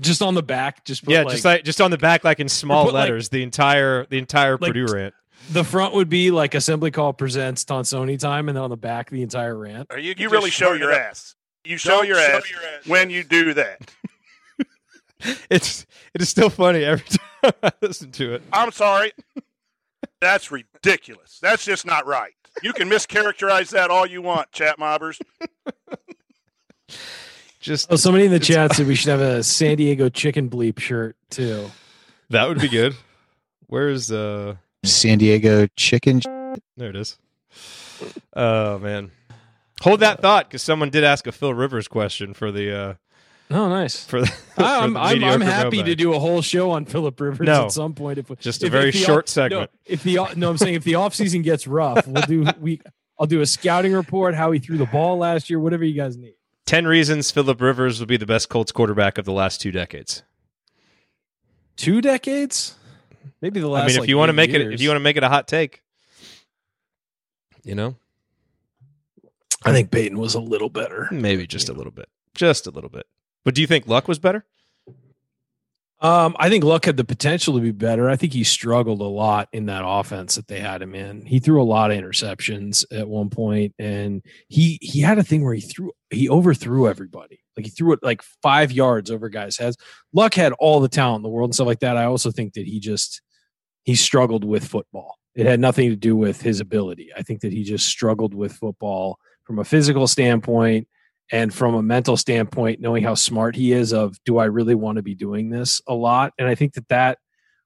Speaker 8: just on the back, just put,
Speaker 1: yeah,
Speaker 8: like,
Speaker 1: just like just on the back, like in small
Speaker 8: put, like-
Speaker 1: letters, the entire the entire
Speaker 8: Like,
Speaker 1: Purdue rant.
Speaker 8: The front would be like Assembly Call presents Tonsoni time, and then on the back the entire rant.
Speaker 7: Are you, you
Speaker 1: just
Speaker 7: really show your
Speaker 1: it
Speaker 7: ass. You show your,
Speaker 1: show
Speaker 7: ass
Speaker 1: your ass.
Speaker 7: when you do that. [LAUGHS]
Speaker 1: It's it is still funny every [LAUGHS] time I listen to it.
Speaker 7: I'm sorry. That's ridiculous. That's just not right. You can mischaracterize that all you want, chat mobbers.
Speaker 1: Just
Speaker 8: Oh, somebody in the chat said we [LAUGHS] should have a San Diego chicken bleep shirt too.
Speaker 1: that would be good. Where's uh
Speaker 9: San Diego chicken.
Speaker 1: there it is. Oh man. Hold that thought because someone did ask a Phil Rivers question for the uh
Speaker 8: Oh, nice.
Speaker 1: for the
Speaker 8: I'm
Speaker 1: the
Speaker 8: I'm, I'm
Speaker 1: mediocre
Speaker 8: happy to do a whole show on Philip Rivers
Speaker 1: No.
Speaker 8: at some point. If
Speaker 1: Just a
Speaker 8: if-
Speaker 1: very
Speaker 8: if
Speaker 1: short
Speaker 8: off-
Speaker 1: segment.
Speaker 8: No, if the no, I'm saying if the off season gets rough, we'll do we. I'll do a scouting report, how he threw the ball last year, whatever you guys need.
Speaker 1: Ten reasons Philip Rivers would be the best Colts quarterback of the last two decades.
Speaker 8: Two decades, maybe the last.
Speaker 1: I mean, if
Speaker 8: like,
Speaker 1: you want to
Speaker 8: eight
Speaker 1: make it, if you want to make it a hot take, you know,
Speaker 8: I think Peyton was a little better.
Speaker 1: maybe just a little bit, just a little bit. But do you think Luck was better?
Speaker 8: Um, I think Luck had the potential to be better. I think he struggled a lot in that offense that they had him in. He threw a lot of interceptions at one point, and he he had a thing where he threw he overthrew everybody. Like he threw it like five yards over guys' heads. Luck had all the talent in the world and stuff like that. I also think that he just he struggled with football. It had nothing to do with his ability. I think that he just struggled with football from a physical standpoint and from a mental standpoint knowing how smart he is of do i really want to be doing this a lot? And i think that that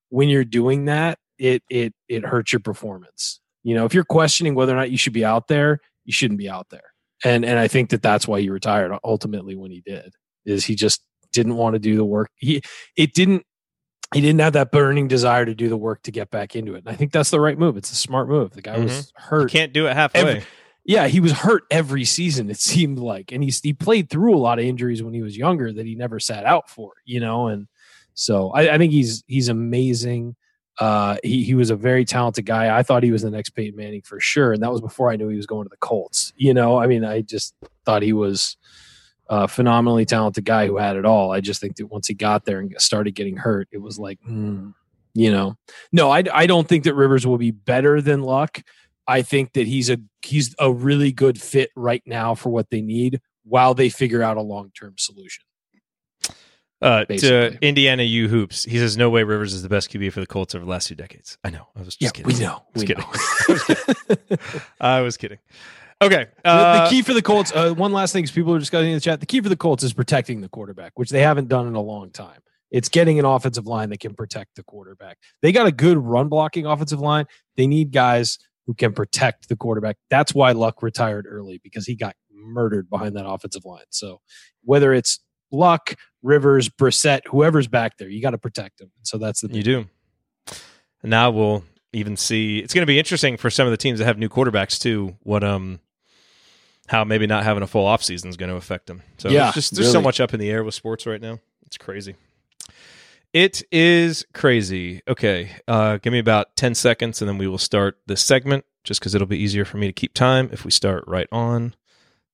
Speaker 8: when you're doing that it it it hurts your performance. You know if you're questioning whether or not you should be out there you shouldn't be out there. And and i think that that's why he retired ultimately when he did is he just didn't want to do the work. He it didn't he didn't have that burning desire to do the work to get back into it. And i think that's the right move. It's a smart move. The guy mm-hmm. was
Speaker 1: You
Speaker 8: hurt
Speaker 1: can't do it halfway.
Speaker 8: Every- yeah, he was hurt every season. It [LAUGHS] seemed like, and he's he played through a lot of injuries when he was younger that he never sat out for. You know, and so I, I think he's he's amazing. Uh, he he was a very talented guy. I thought he was the next Peyton Manning for sure, and that was before I knew he was going to the Colts. You know, I mean, I just thought he was a phenomenally talented guy who had it all. I just think that once he got there and started getting hurt, it was like, hmm, you know, no, I I don't think that Rivers will be better than Luck. I think that he's a he's a really good fit right now for what they need while they figure out a long term solution.
Speaker 1: Uh, to Indiana U hoops, he says no way Rivers is the best QB for the Colts over the last two decades. I know. I was just
Speaker 8: Yeah,
Speaker 1: kidding.
Speaker 8: we know.
Speaker 1: I was
Speaker 8: We
Speaker 1: kidding.
Speaker 8: know.
Speaker 1: I was kidding. I was kidding. Okay.
Speaker 8: The-
Speaker 1: Uh,
Speaker 8: the key for the Colts, uh, one last thing, is people are discussing in the chat. The key for the Colts is protecting the quarterback, which they haven't done in a long time. It's getting an offensive line that can protect the quarterback. They got a good run blocking offensive line. They need guys who can protect the quarterback. That's why Luck retired early because he got murdered behind that offensive line. So whether it's Luck, Rivers, Brissett, whoever's back there, you got to protect him. So that's the
Speaker 1: You do. And now we'll even see. It's going to be interesting for some of the teams that have new quarterbacks too. What um, how maybe not having a full offseason is going to affect them. So
Speaker 8: Yeah,
Speaker 1: just there's so much up in the air with sports right now. It's crazy. It is crazy. Okay, uh, give me about ten seconds, and then we will start this segment. Just because it'll be easier for me to keep time if we start right on.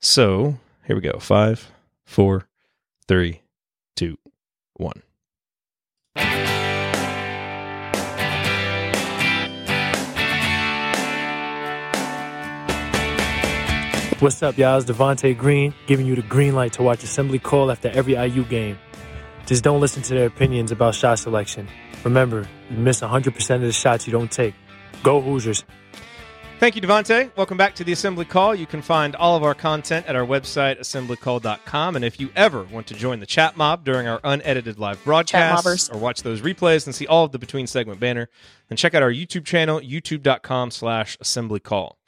Speaker 1: So here we go. Five, four, three, two, one.
Speaker 11: What's up, y'all? It's Devonte Green giving you the green light to watch Assembly Call after every IU game. Just don't listen to their opinions about shot selection. Remember, you miss 100% of the shots you don't take. Go Hoosiers.
Speaker 1: Thank you, Devonte. Welcome back to the Assembly Call. You can find all of our content at our website, assemblycall.com. And if you ever want to join the chat mob during our unedited live broadcasts or watch those replays and see all of the between segment banner, then check out our YouTube channel, youtube.com slash assembly call.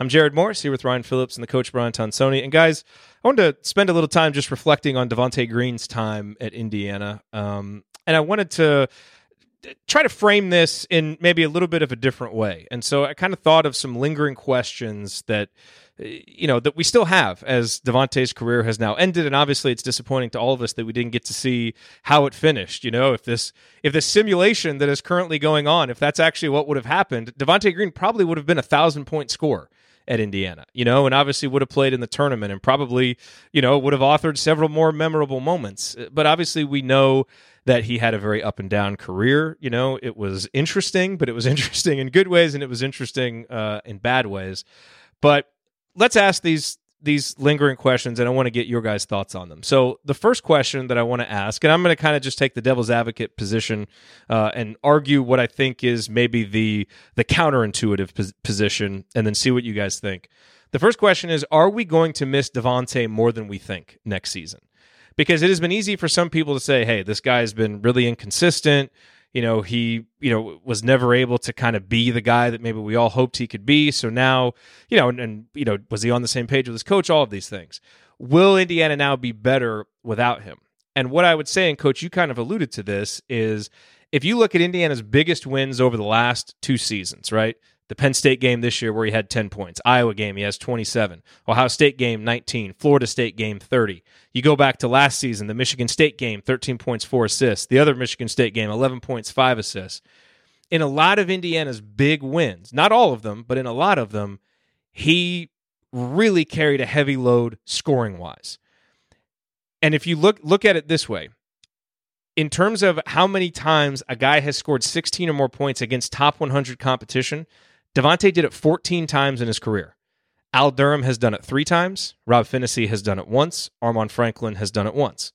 Speaker 1: I'm Jerod Morris here with Ryan Phillips and the coach Brian Tonsoni. And guys, I wanted to spend a little time just reflecting on Devonte Green's time at Indiana. Um, and I wanted to try to frame this in maybe a little bit of a different way. And so I kind of thought of some lingering questions that uh, you know that we still have as Devonte's career has now ended and obviously it's disappointing to all of us that we didn't get to see how it finished, you know, if this if this simulation that is currently going on, if that's actually what would have happened, Devonte Green probably would have been a 1000 point scorer at Indiana, you know, and obviously would have played in the tournament and probably, you know, would have authored several more memorable moments. But obviously, we know that he had a very up and down career. You know, it was interesting, but it was [LAUGHS] interesting in good ways and it was interesting uh, in bad ways. But let's ask these these lingering questions and I want to get your guys' thoughts on them. So the first question that I want to ask, and I'm going to kind of just take the devil's advocate position uh, and argue what I think is maybe the the counterintuitive pos- position, and then see what you guys think. The first question is: Are we going to miss Devonte more than we think next season? Because it has been easy for some people to say, "Hey, this guy's been really inconsistent." You know, he you know was never able to kind of be the guy that maybe we all hoped he could be. So now, you know, and, and you know, was he on the same page with his coach? All of these things. Will Indiana now be better without him? And what I would say, and coach, you kind of alluded to this, is if you look at Indiana's biggest wins over the last two seasons, right? The Penn State game this year where he had 10 points, Iowa game he has 27, Ohio State game 19, Florida State game 30. You go back to last season, the Michigan State game 13 points, 4 assists, the other Michigan State game 11 points, 5 assists. In a lot of Indiana's big wins, not all of them, but in a lot of them, he really carried a heavy load scoring wise. And if you look look at it this way, in terms of how many times a guy has scored 16 or more points against top 100 competition, Devonte did it 14 times in his career. Al Durham has done it three times. Rob Phinisee has done it once. Armaan Franklin has done it once.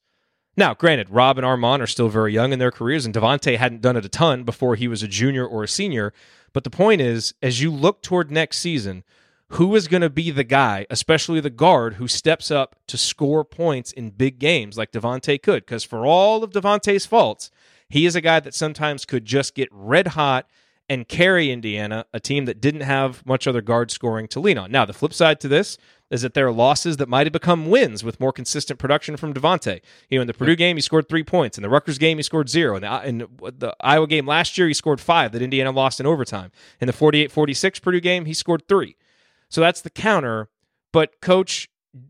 Speaker 1: Now, granted, Rob and Armaan are still very young in their careers, and Devonte hadn't done it a ton before he was a junior or a senior. But the point is, as you look toward next season, who is going to be the guy, especially the guard, who steps up to score points in big games like Devonte could? Because for all of Devonte's faults, he is a guy that sometimes could just get red hot and carry Indiana, a team that didn't have much other guard scoring to lean on. Now, the flip side to this is that there are losses that might have become wins with more consistent production from Devonte. You know, in the Purdue game, he scored three points. In the Rutgers game, he scored zero. In the, in the Iowa game last year, he scored five that Indiana lost in overtime. In the 48 46 Purdue game, he scored three. So that's the counter. But, coach,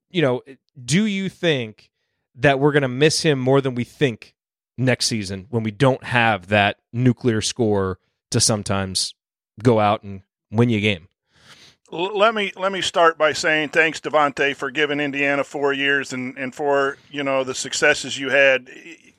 Speaker 1: you know, do you think that we're going to miss him more than we think next season when we don't have that nuclear score to sometimes go out and win you a game?
Speaker 7: Let me let me start by saying thanks, Devonte, for giving Indiana four years and, and for you know the successes you had.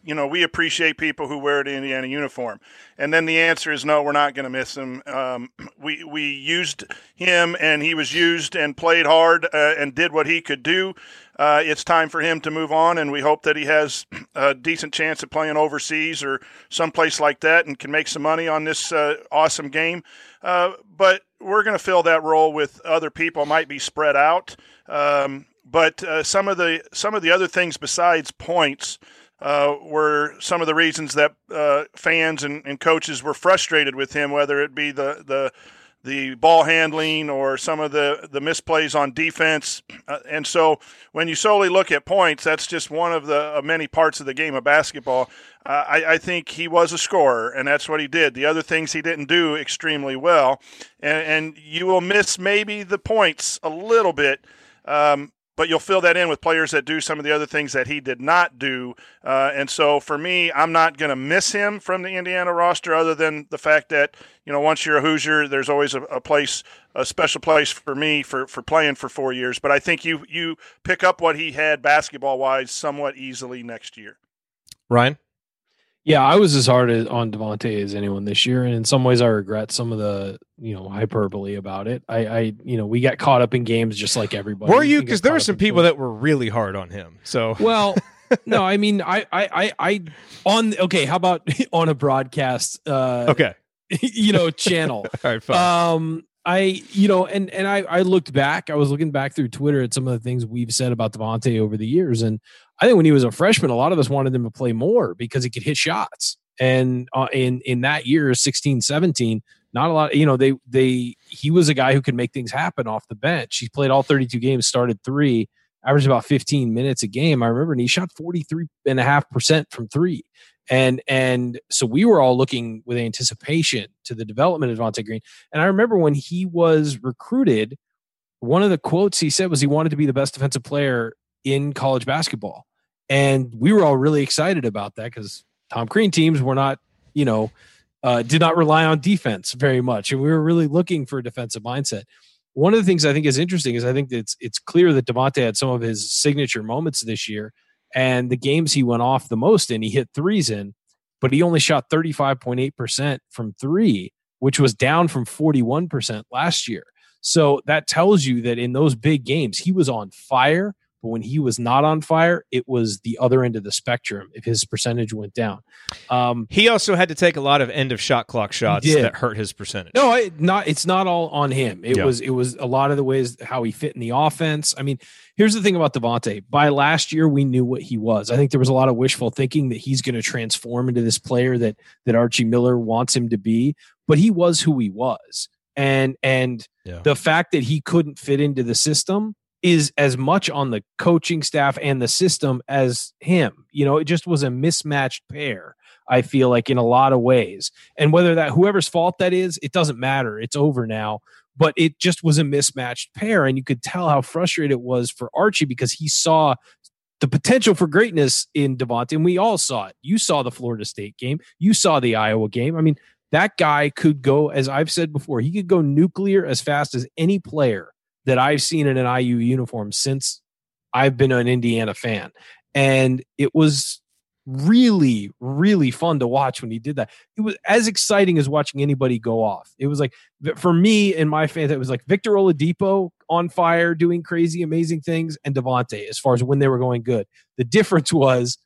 Speaker 7: you know, we appreciate people who wear the Indiana uniform. And then the answer is no, we're not going to miss him. Um, [CLEARS THROAT] we we used him, and he was used and played hard uh, and did what he could do. Uh, it's time for him to move on, and we hope that he has [CLEARS THROAT] a decent chance at playing overseas or someplace like that and can make some money on this uh, awesome game. Uh, but we're going to fill that role with other people. Might be spread out, um, but uh, some of the some of the other things besides points uh, were some of the reasons that uh, fans and, and, coaches were frustrated with him, whether it be the the the ball handling or some of the the misplays on defense. Uh, and so, when you solely look at points, that's just one of the many parts of the game of basketball. Uh, I, I, think he was a scorer, and that's what he did. The other things he didn't do extremely well, and, and you will miss maybe the points a little bit. Um, but you'll fill that in with players that do some of the other things that he did not do. Uh, and so for me, I'm not going to miss him from the Indiana roster, other than the fact that you know once you're a Hoosier, there's always a, a place, a special place for me for for playing for four years. But I think you you pick up what he had basketball wise somewhat easily next year.
Speaker 1: Ryan.
Speaker 8: Yeah, I was as hard on Devonte as anyone this year, and in some ways, I regret some of the you know hyperbole about it. I, I you know, we got caught up in games just like everybody.
Speaker 1: Were you? Because there were some people that were really hard on him. So
Speaker 8: well, [LAUGHS] no, I mean, I, I, I, I on okay. How about [LAUGHS] on a broadcast? Uh,
Speaker 1: okay, [LAUGHS]
Speaker 8: you know, channel.
Speaker 1: All right, fine.
Speaker 8: Um, I, you know, and and I, I looked back. I was looking back through Twitter at some of the things we've said about Devonte over the years, and I think when he was a freshman, a lot of us wanted him to play more because he could hit shots. And uh, in in that year, 16, 17, not a lot. You know, they they he was a guy who could make things happen off the bench. He played all 32 games, started three, averaged about 15 minutes a game. I remember, and he shot 43 and a half percent from three. And and so we were all looking with anticipation to the development of Devonte Green. And I remember when he was recruited, one of the quotes he said was he wanted to be the best defensive player in college basketball. And we were all really excited about that because Tom Crean teams were not, you know, uh, did not rely on defense very much. And we were really looking for a defensive mindset. One of the things I think is interesting is I think it's it's clear that Devonte had some of his signature moments this year, and the games he went off the most in, he hit threes in, but he only shot 35.8% from three, which was down from 41% last year. So that tells you that in those big games, he was on fire but when he was not on fire, it was the other end of the spectrum if his percentage went down.
Speaker 1: Um, he also had to take a lot of end of shot clock shots that hurt his percentage.
Speaker 8: No, it, not it's not all on him. It was it was a lot of the ways how he fit in the offense. I mean, here's the thing about Devonte. By last year, we knew what he was. I think there was a lot of wishful thinking that he's going to transform into this player that that Archie Miller wants him to be, but he was who he was. And and yeah. the fact that he couldn't fit into the system is as much on the coaching staff and the system as him. You know, it just was a mismatched pair. I feel like in a lot of ways. And whether that whoever's fault that is, it doesn't matter. It's over now. But it just was a mismatched pair. And you could tell how frustrated it was for Archie because he saw the potential for greatness in Devonte. And we all saw it. You saw the Florida State game. You saw the Iowa game. I mean, that guy could go, as I've said before, he could go nuclear as fast as any player that I've seen in an IU uniform since I've been an Indiana fan. And it was really, really fun to watch when he did that. It was as exciting as watching anybody go off. It was like, for me and my fans, it was like Victor Oladipo on fire, doing crazy, amazing things, and Devonte as far as when they were going good. The difference was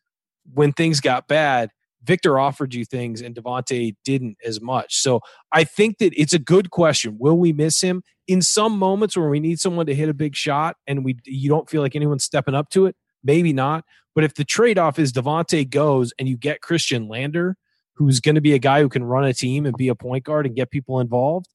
Speaker 8: when things got bad, Victor offered you things and Devonte didn't as much. So I think that it's a good question. Will we miss him in some moments where we need someone to hit a big shot and we you don't feel like anyone's stepping up to it? Maybe not. But if the trade off is Devonte goes and you get Khristian Lander, who's going to be a guy who can run a team and be a point guard and get people involved,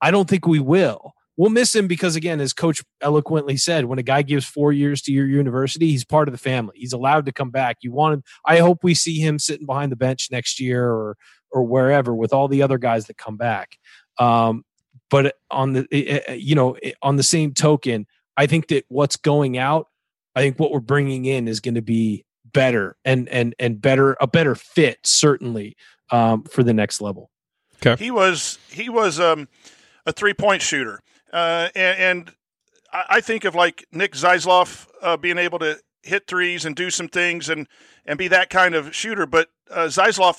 Speaker 8: I don't think we will we'll miss him because again as coach eloquently said when a guy gives four years to your university he's part of the family. He's allowed to come back. You want him i hope we see him sitting behind the bench next year or or wherever with all the other guys that come back. Um, but on the eh, eh, you know eh, on the same token i think that what's going out i think what we're bringing in is going to be better and and and better a better fit certainly um, for the next level.
Speaker 7: Okay. He was he was um a three point shooter uh, and, and, I think of like Nick Zeisloff uh, being able to hit threes and do some things and and be that kind of shooter. But uh,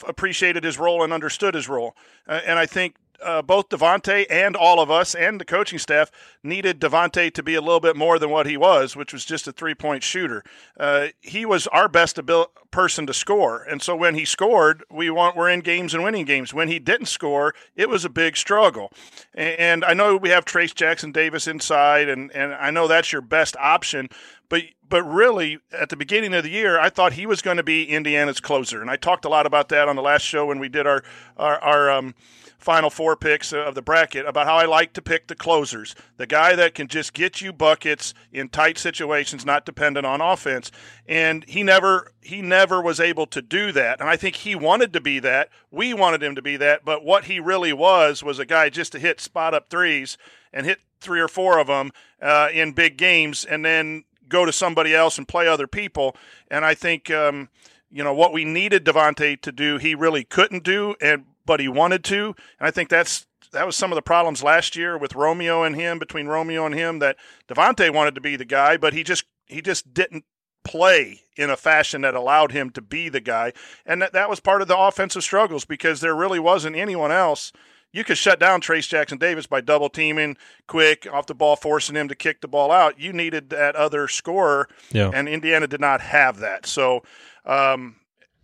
Speaker 7: appreciated his role and understood his role, uh, and I think uh, both Devonte and all of us and the coaching staff needed Devonte to be a little bit more than what he was, which was just a three point shooter. Uh, he was our best abil- person to score, and so when he scored, we want we're in games and winning games. When he didn't score, it was a big struggle. And, and I know we have Trayce Jackson Davis inside, and and I know that's your best option, but but really at the beginning of the year, I thought he was going to be Indiana's closer, and I talked a lot about that on the last show when we did our our, our um, final four picks of the bracket about how I like to pick the closers, the guy that can just get you buckets in tight situations, not dependent on offense. And he never he never was able to do that. And I think he wanted to be that. We wanted him to be that. But what he really was was a guy just to hit spot up threes and hit three or four of them uh, in big games, and then go to somebody else and play other people. And I think. Um, you know what we needed Devonte to do, he really couldn't do, and but he wanted to. And I think that's that was some of the problems last year with Romeo and him, between Romeo and him, that Devonte wanted to be the guy, but he just he just didn't play in a fashion that allowed him to be the guy. And that, that was part of the offensive struggles because there really wasn't anyone else. You could shut down Trayce Jackson Davis by double teaming quick off the ball, forcing him to kick the ball out. You needed that other scorer,
Speaker 1: Yeah.
Speaker 7: and Indiana did not have that. So, um,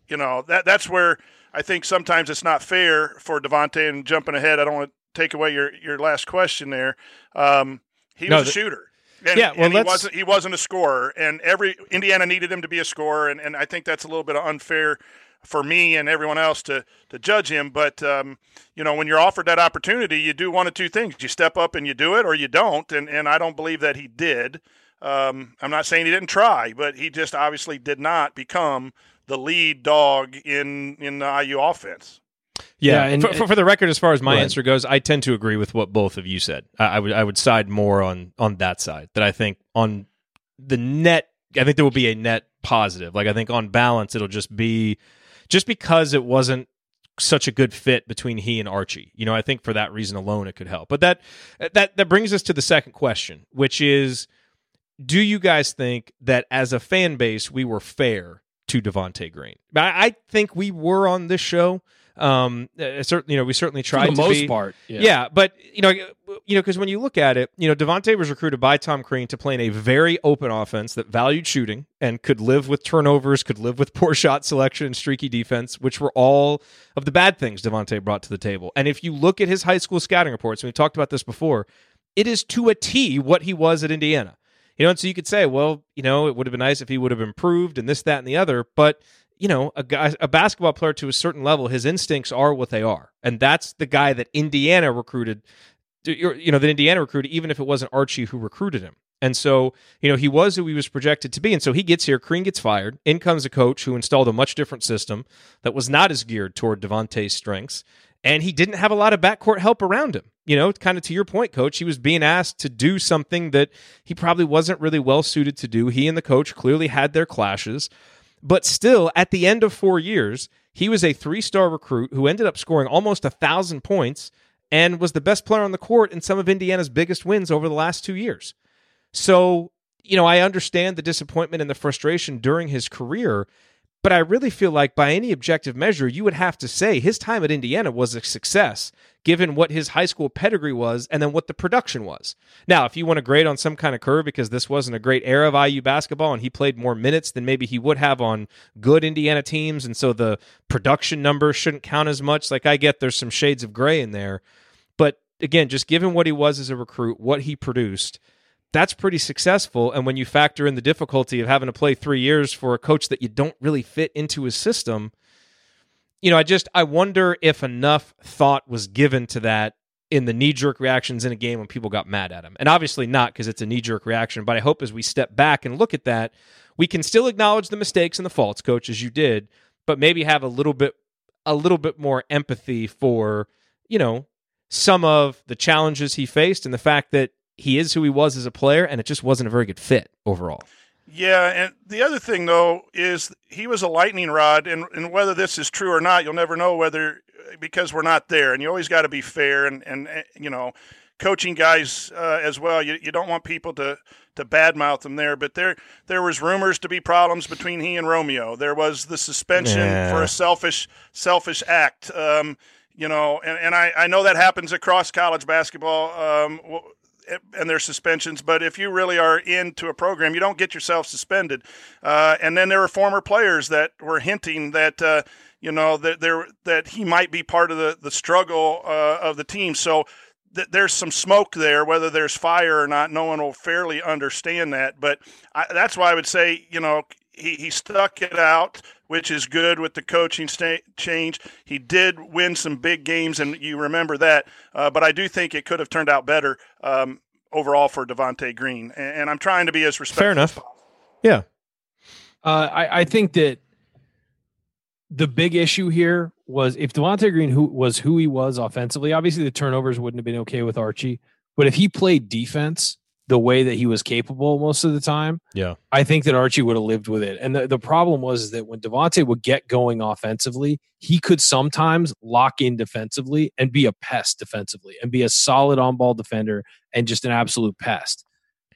Speaker 7: you know that that's where I think sometimes it's not fair for Devonte. And jumping ahead, I don't want to take away your your last question there. Um, he
Speaker 1: No,
Speaker 7: was a shooter. And,
Speaker 1: Yeah, well,
Speaker 7: and he wasn't he wasn't a scorer, and every Indiana needed him to be a scorer, and, and I think that's a little bit unfair for me and everyone else to to judge him. But um, you know, when you're offered that opportunity, you do one of two things: you step up and you do it, or you don't. And and I don't believe that he did. Um, I'm not saying he didn't try, but he just obviously did not become the lead dog in in the IU offense.
Speaker 1: Yeah,
Speaker 8: Yeah, and-
Speaker 1: for, for, for the record, as far as my
Speaker 8: Go ahead.
Speaker 1: answer goes, I tend to agree with what both of you said. I, I would I would side more on on that side. That I think on the net, I think there will be a net positive. Like I think on balance, it'll just be just because it wasn't such a good fit between he and Archie. You know, I think for that reason alone, it could help. But that that that brings us to the second question, which is, do you guys think that as a fan base we were fair to Devonte Green? I, I think we were on this show. Um, uh, certainly, you know, we certainly
Speaker 8: For
Speaker 1: tried
Speaker 8: the
Speaker 1: to
Speaker 8: most
Speaker 1: be.
Speaker 8: part.
Speaker 1: Yeah. but you know, you know, because when you look at it, you know, Devonte was recruited by Tom Crean to play in a very open offense that valued shooting and could live with turnovers, could live with [LAUGHS] poor shot selection and streaky defense, which were all of the bad things Devonte brought to the table. And if you look at his high school scouting reports, and we talked about this before, it is to a T what he was at Indiana. You know, and so you could say, well, you know, it would have been nice if he would have improved and this, that, and the other. But you know, a guy, a basketball player to a certain level, his instincts are what they are, and that's the guy that Indiana recruited. You know, that Indiana recruited, even if it wasn't Archie who recruited him. And so, you know, he was who he was projected to be. And so he gets here, Crean gets fired. In comes a coach who installed a much different system that was not as geared toward Devonte's strengths. And he didn't have a lot of backcourt help around him. You know, kind of to your point, coach, he was being asked to do something that he probably wasn't really well suited to do. He and the coach clearly had their clashes. But still, at the end of four years, he was a three star recruit who ended up scoring almost a thousand points and was the best player on the court in some of Indiana's biggest wins over the last two years. So, you know, I understand the disappointment and the frustration during his career, but I really feel like by any objective measure, you would have to say his time at Indiana was a success, given what his high school pedigree was and then what the production was. Now, if you want to grade on some kind of curve because this wasn't a great era of IU basketball and he played more minutes than maybe he would have on good Indiana teams, and so the production numbers shouldn't count as much, like I get there's some shades of gray in there. But again, just given what he was as a recruit, what he produced, that's pretty successful. And when you factor in the difficulty of having to play three years for a coach that you don't really fit into his system, you know, I just I wonder if enough thought was given to that in the knee jerk reactions in a game when people got mad at him. And obviously not because it's a knee jerk reaction, but I hope as we step back and look at that, we can still acknowledge the mistakes and the faults, coach, as you did, but maybe have a little bit a little bit more empathy for, you know, some of the challenges he faced and the fact that he is who he was as a player and it just wasn't a very good fit overall.
Speaker 7: Yeah, and the other thing though is he was a lightning rod, and, and whether this is true or not, you'll never know whether because we're not there, and you always got to be fair, and and you know, coaching guys uh, as well. You, you don't want people to to badmouth them there, but there there was rumors to be problems between he and Romeo. There was the suspension
Speaker 1: Yeah.
Speaker 7: for a selfish selfish act. Um, you know, and, and I, I know that happens across college basketball. Um, and their suspensions, but if you really are into a program, you don't get yourself suspended. Uh, and then there were former players that were hinting that uh, you know that there that he might be part of the the struggle uh, of the team. So th- there's some smoke there. Whether there's fire or not, no one will fairly understand that. But I, that's why I would say you know he, he stuck it out, which is good with the coaching sta- change. He did win some big games, and you remember that. Uh, but I do think it could have turned out better um, overall for Devonte Green. And, and I'm trying to be as respectful.
Speaker 1: Fair enough. Yeah.
Speaker 8: Uh, I, I think that the big issue here was if Devonte Green who was who he was offensively, obviously the turnovers wouldn't have been okay with Archie. But if he played defense the way that he was capable most of the time,
Speaker 1: Yeah.
Speaker 8: I think that Archie would have lived with it. And the, the problem was is that when Devonte would get going offensively, he could sometimes lock in defensively and be a pest defensively and be a solid on ball defender and just an absolute pest.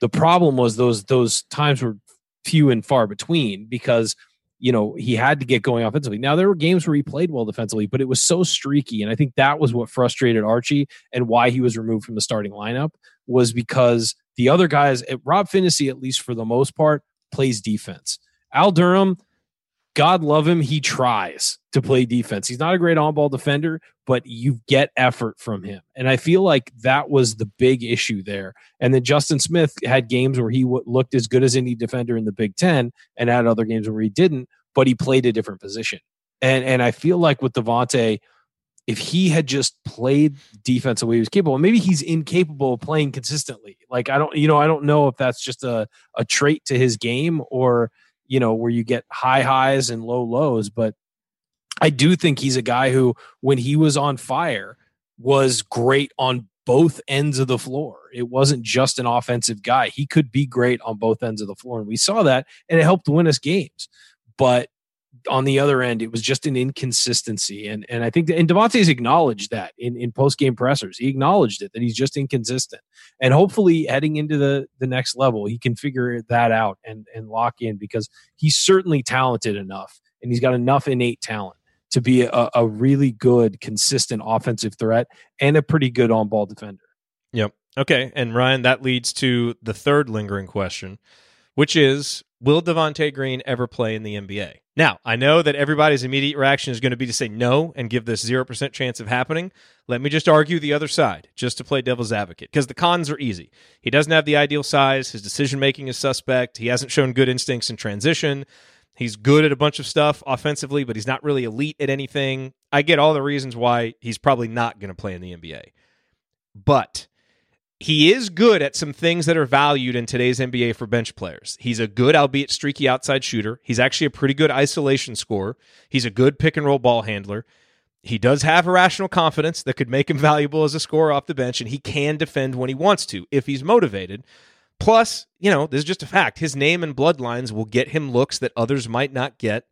Speaker 8: The problem was those those times were few and far between because you know he had to get going offensively. Now there were games where he played well defensively, but it was so streaky, and I think that was what frustrated Archie and why he was removed from the starting lineup was because the other guys, eh, Rob Phinisee, at least for the most part, plays defense. Al Durham, God love him, he tries to play defense. He's not a great on ball defender, but you get effort from him. And I feel like that was the big issue there. And then Justin Smith had games where he w- looked as good as any defender in the Big Ten and had other games where he didn't, but he played a different position. And and I feel like with Devonte, if he had just played defense the way he was capable, maybe he's incapable of playing consistently. Like I don't, you know, I don't know if that's just a, a trait to his game or, you know, where you get high highs and low lows. But I do think he's a guy who, when he was on fire, was great on both ends of the floor. It wasn't just an offensive guy. He could be great on both ends of the floor. And we saw that and it helped win us games. But on the other end, it was just an inconsistency. And and I think that, and Devonte's acknowledged that in, in post game pressers. He acknowledged it that he's just inconsistent. And hopefully heading into the the next level, he can figure that out and and lock in because he's certainly talented enough and he's got enough innate talent to be a, a really good, consistent offensive threat and a pretty good on ball defender.
Speaker 1: Yep. Okay. And Ryan, that leads to the third lingering question, which is Will Devonte Green ever play in the NBA? Now, I know that everybody's immediate reaction is going to be to say no and give this 0% chance of happening. Let me just argue the other side, just to play devil's advocate, because the cons are easy. He doesn't have the ideal size, his decision making is suspect, he hasn't shown good instincts in transition. He's good at a bunch of stuff offensively, but he's not really elite at anything. I get all the reasons why he's probably not going to play in the NBA. But he is good at some things that are valued in today's NBA for bench players. He's a good, albeit streaky outside shooter. He's actually a pretty good isolation scorer. He's a good pick and roll ball handler. He does have irrational confidence that could make him [LAUGHS] valuable as a scorer off the bench, and he can defend when he wants to if he's motivated. Plus, you know, this is just a fact. His name and bloodlines will get him looks that others might not get.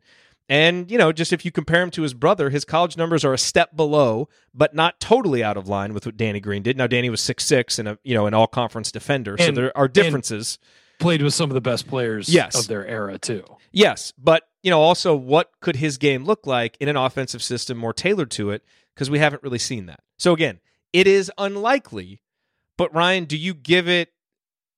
Speaker 1: And, you know, just if you compare him to his brother, his college numbers are a step below, but not totally out of line with what Danny Green did. Now, Danny was six six and a you know an all conference defender, so there are differences.
Speaker 8: Played with some of the best players
Speaker 1: Yes.
Speaker 8: of their era too.
Speaker 1: Yes, but you know, also what could his game look like in an offensive system more tailored to it? Because we haven't really seen that. So again, it is unlikely. But Ryan, do you give it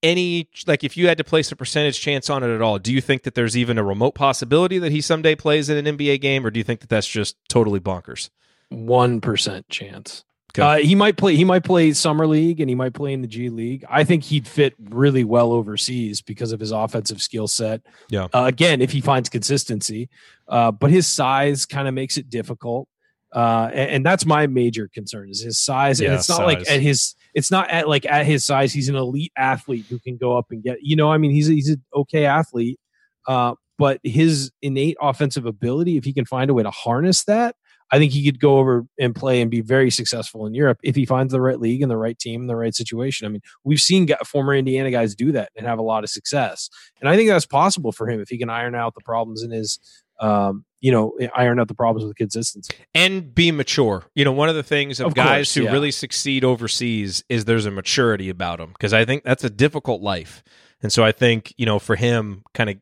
Speaker 1: any like if you had to place a percentage chance on it at all? Do you think that there's even a remote possibility that he someday plays in an NBA game, or do you think that that's just totally bonkers?
Speaker 8: One percent chance.
Speaker 1: Okay.
Speaker 8: Uh, he might play. He might play summer league, and he might play in the G League. I think he'd fit really well overseas because of his offensive skill set.
Speaker 1: Yeah.
Speaker 8: Uh, again, if he finds consistency, uh, but his size kind of makes it difficult. Uh, and, and that's my major concern is his size. and
Speaker 1: Yeah,
Speaker 8: it's not like
Speaker 1: size.
Speaker 8: at his. It's not at like at his size. He's an elite athlete who can go up and get. You know, I mean, he's he's an okay athlete. Uh, but his innate offensive ability, if he can find a way to harness that, I think he could go over and play and be very successful in Europe if he finds the right league and the right team and the right situation. I mean, we've seen former Indiana guys do that and have a lot of success, and I think that's possible for him if he can iron out the problems in his um, you know, iron out the problems with consistency.
Speaker 1: and be mature. You know, one of the things of,
Speaker 8: Of
Speaker 1: guys
Speaker 8: course,
Speaker 1: who
Speaker 8: yeah.
Speaker 1: really succeed overseas is there's a maturity about them because I think that's a difficult life. And so I think, you know, for him kind of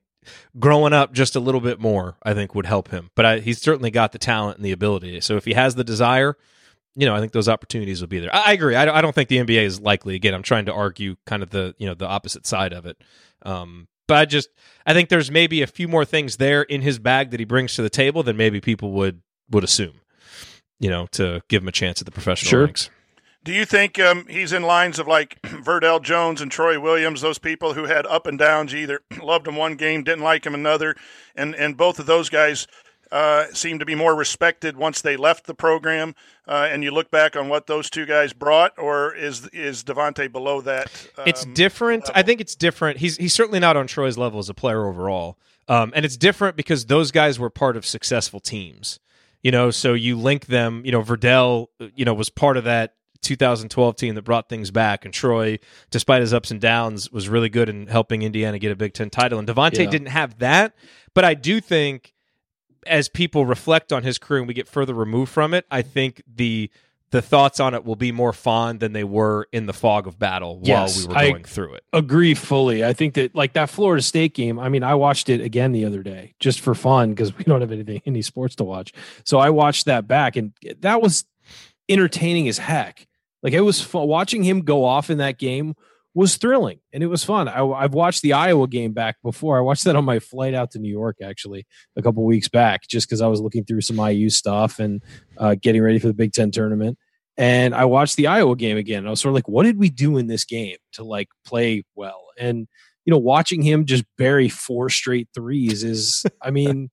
Speaker 1: growing up just a little bit more, I think would help him. But I, he's certainly got the talent and the ability. So if he has the desire, you know, I think those opportunities will be there. I, agree. I, I don't think the NBA is likely. Again, I'm trying to argue kind of the, you know, the opposite side of it. Um, but I just, I think there's maybe a few more things there in his bag that he brings to the table than maybe people would would assume. You know, to give him a chance at the professional
Speaker 8: Sure.
Speaker 1: ranks.
Speaker 7: Do you think um, he's in lines of like [CLEARS THROAT] Verdell Jones and Troy Williams, those people who had up and downs? You either [CLEARS THROAT] loved him one game, didn't like him another, and and both of those guys uh, seem to be more respected once they left the program. Uh, and you look back on what those two guys brought, or is is Devonte below that?
Speaker 1: it's
Speaker 7: um,
Speaker 1: different. I think it's different. He's he's certainly not on Troy's level as a player overall. Um, and it's different because those guys were part of successful teams. You know, so you link them. You know, Verdell, you know, was part of that 2012 team that brought things back, and Troy, despite his ups and downs, was really good in helping Indiana get a Big Ten title. And Devonte
Speaker 8: Yeah.
Speaker 1: didn't have that, but I do think as people reflect on his career and we get further removed from it, I think the the thoughts on it will be more fond than they were in the fog of battle
Speaker 8: Yes,
Speaker 1: while we were
Speaker 8: I-
Speaker 1: going through it.
Speaker 8: Agree fully. I think that like that Florida State game. I mean, I watched it again the other day just for fun because we don't have anything any sports to watch. So I watched that back, and that was entertaining as heck. Like it was fun. watching him go off in that game was thrilling and it was fun. I, I've watched the Iowa game back before. I watched that on my flight out to New York actually a couple weeks back, just because I was looking through some IU stuff and uh, getting ready for the Big Ten tournament. And I watched the Iowa game again. And I was sort of like, what did we do in this game to like play well? And you know, watching him just bury four straight threes is, [LAUGHS] I mean,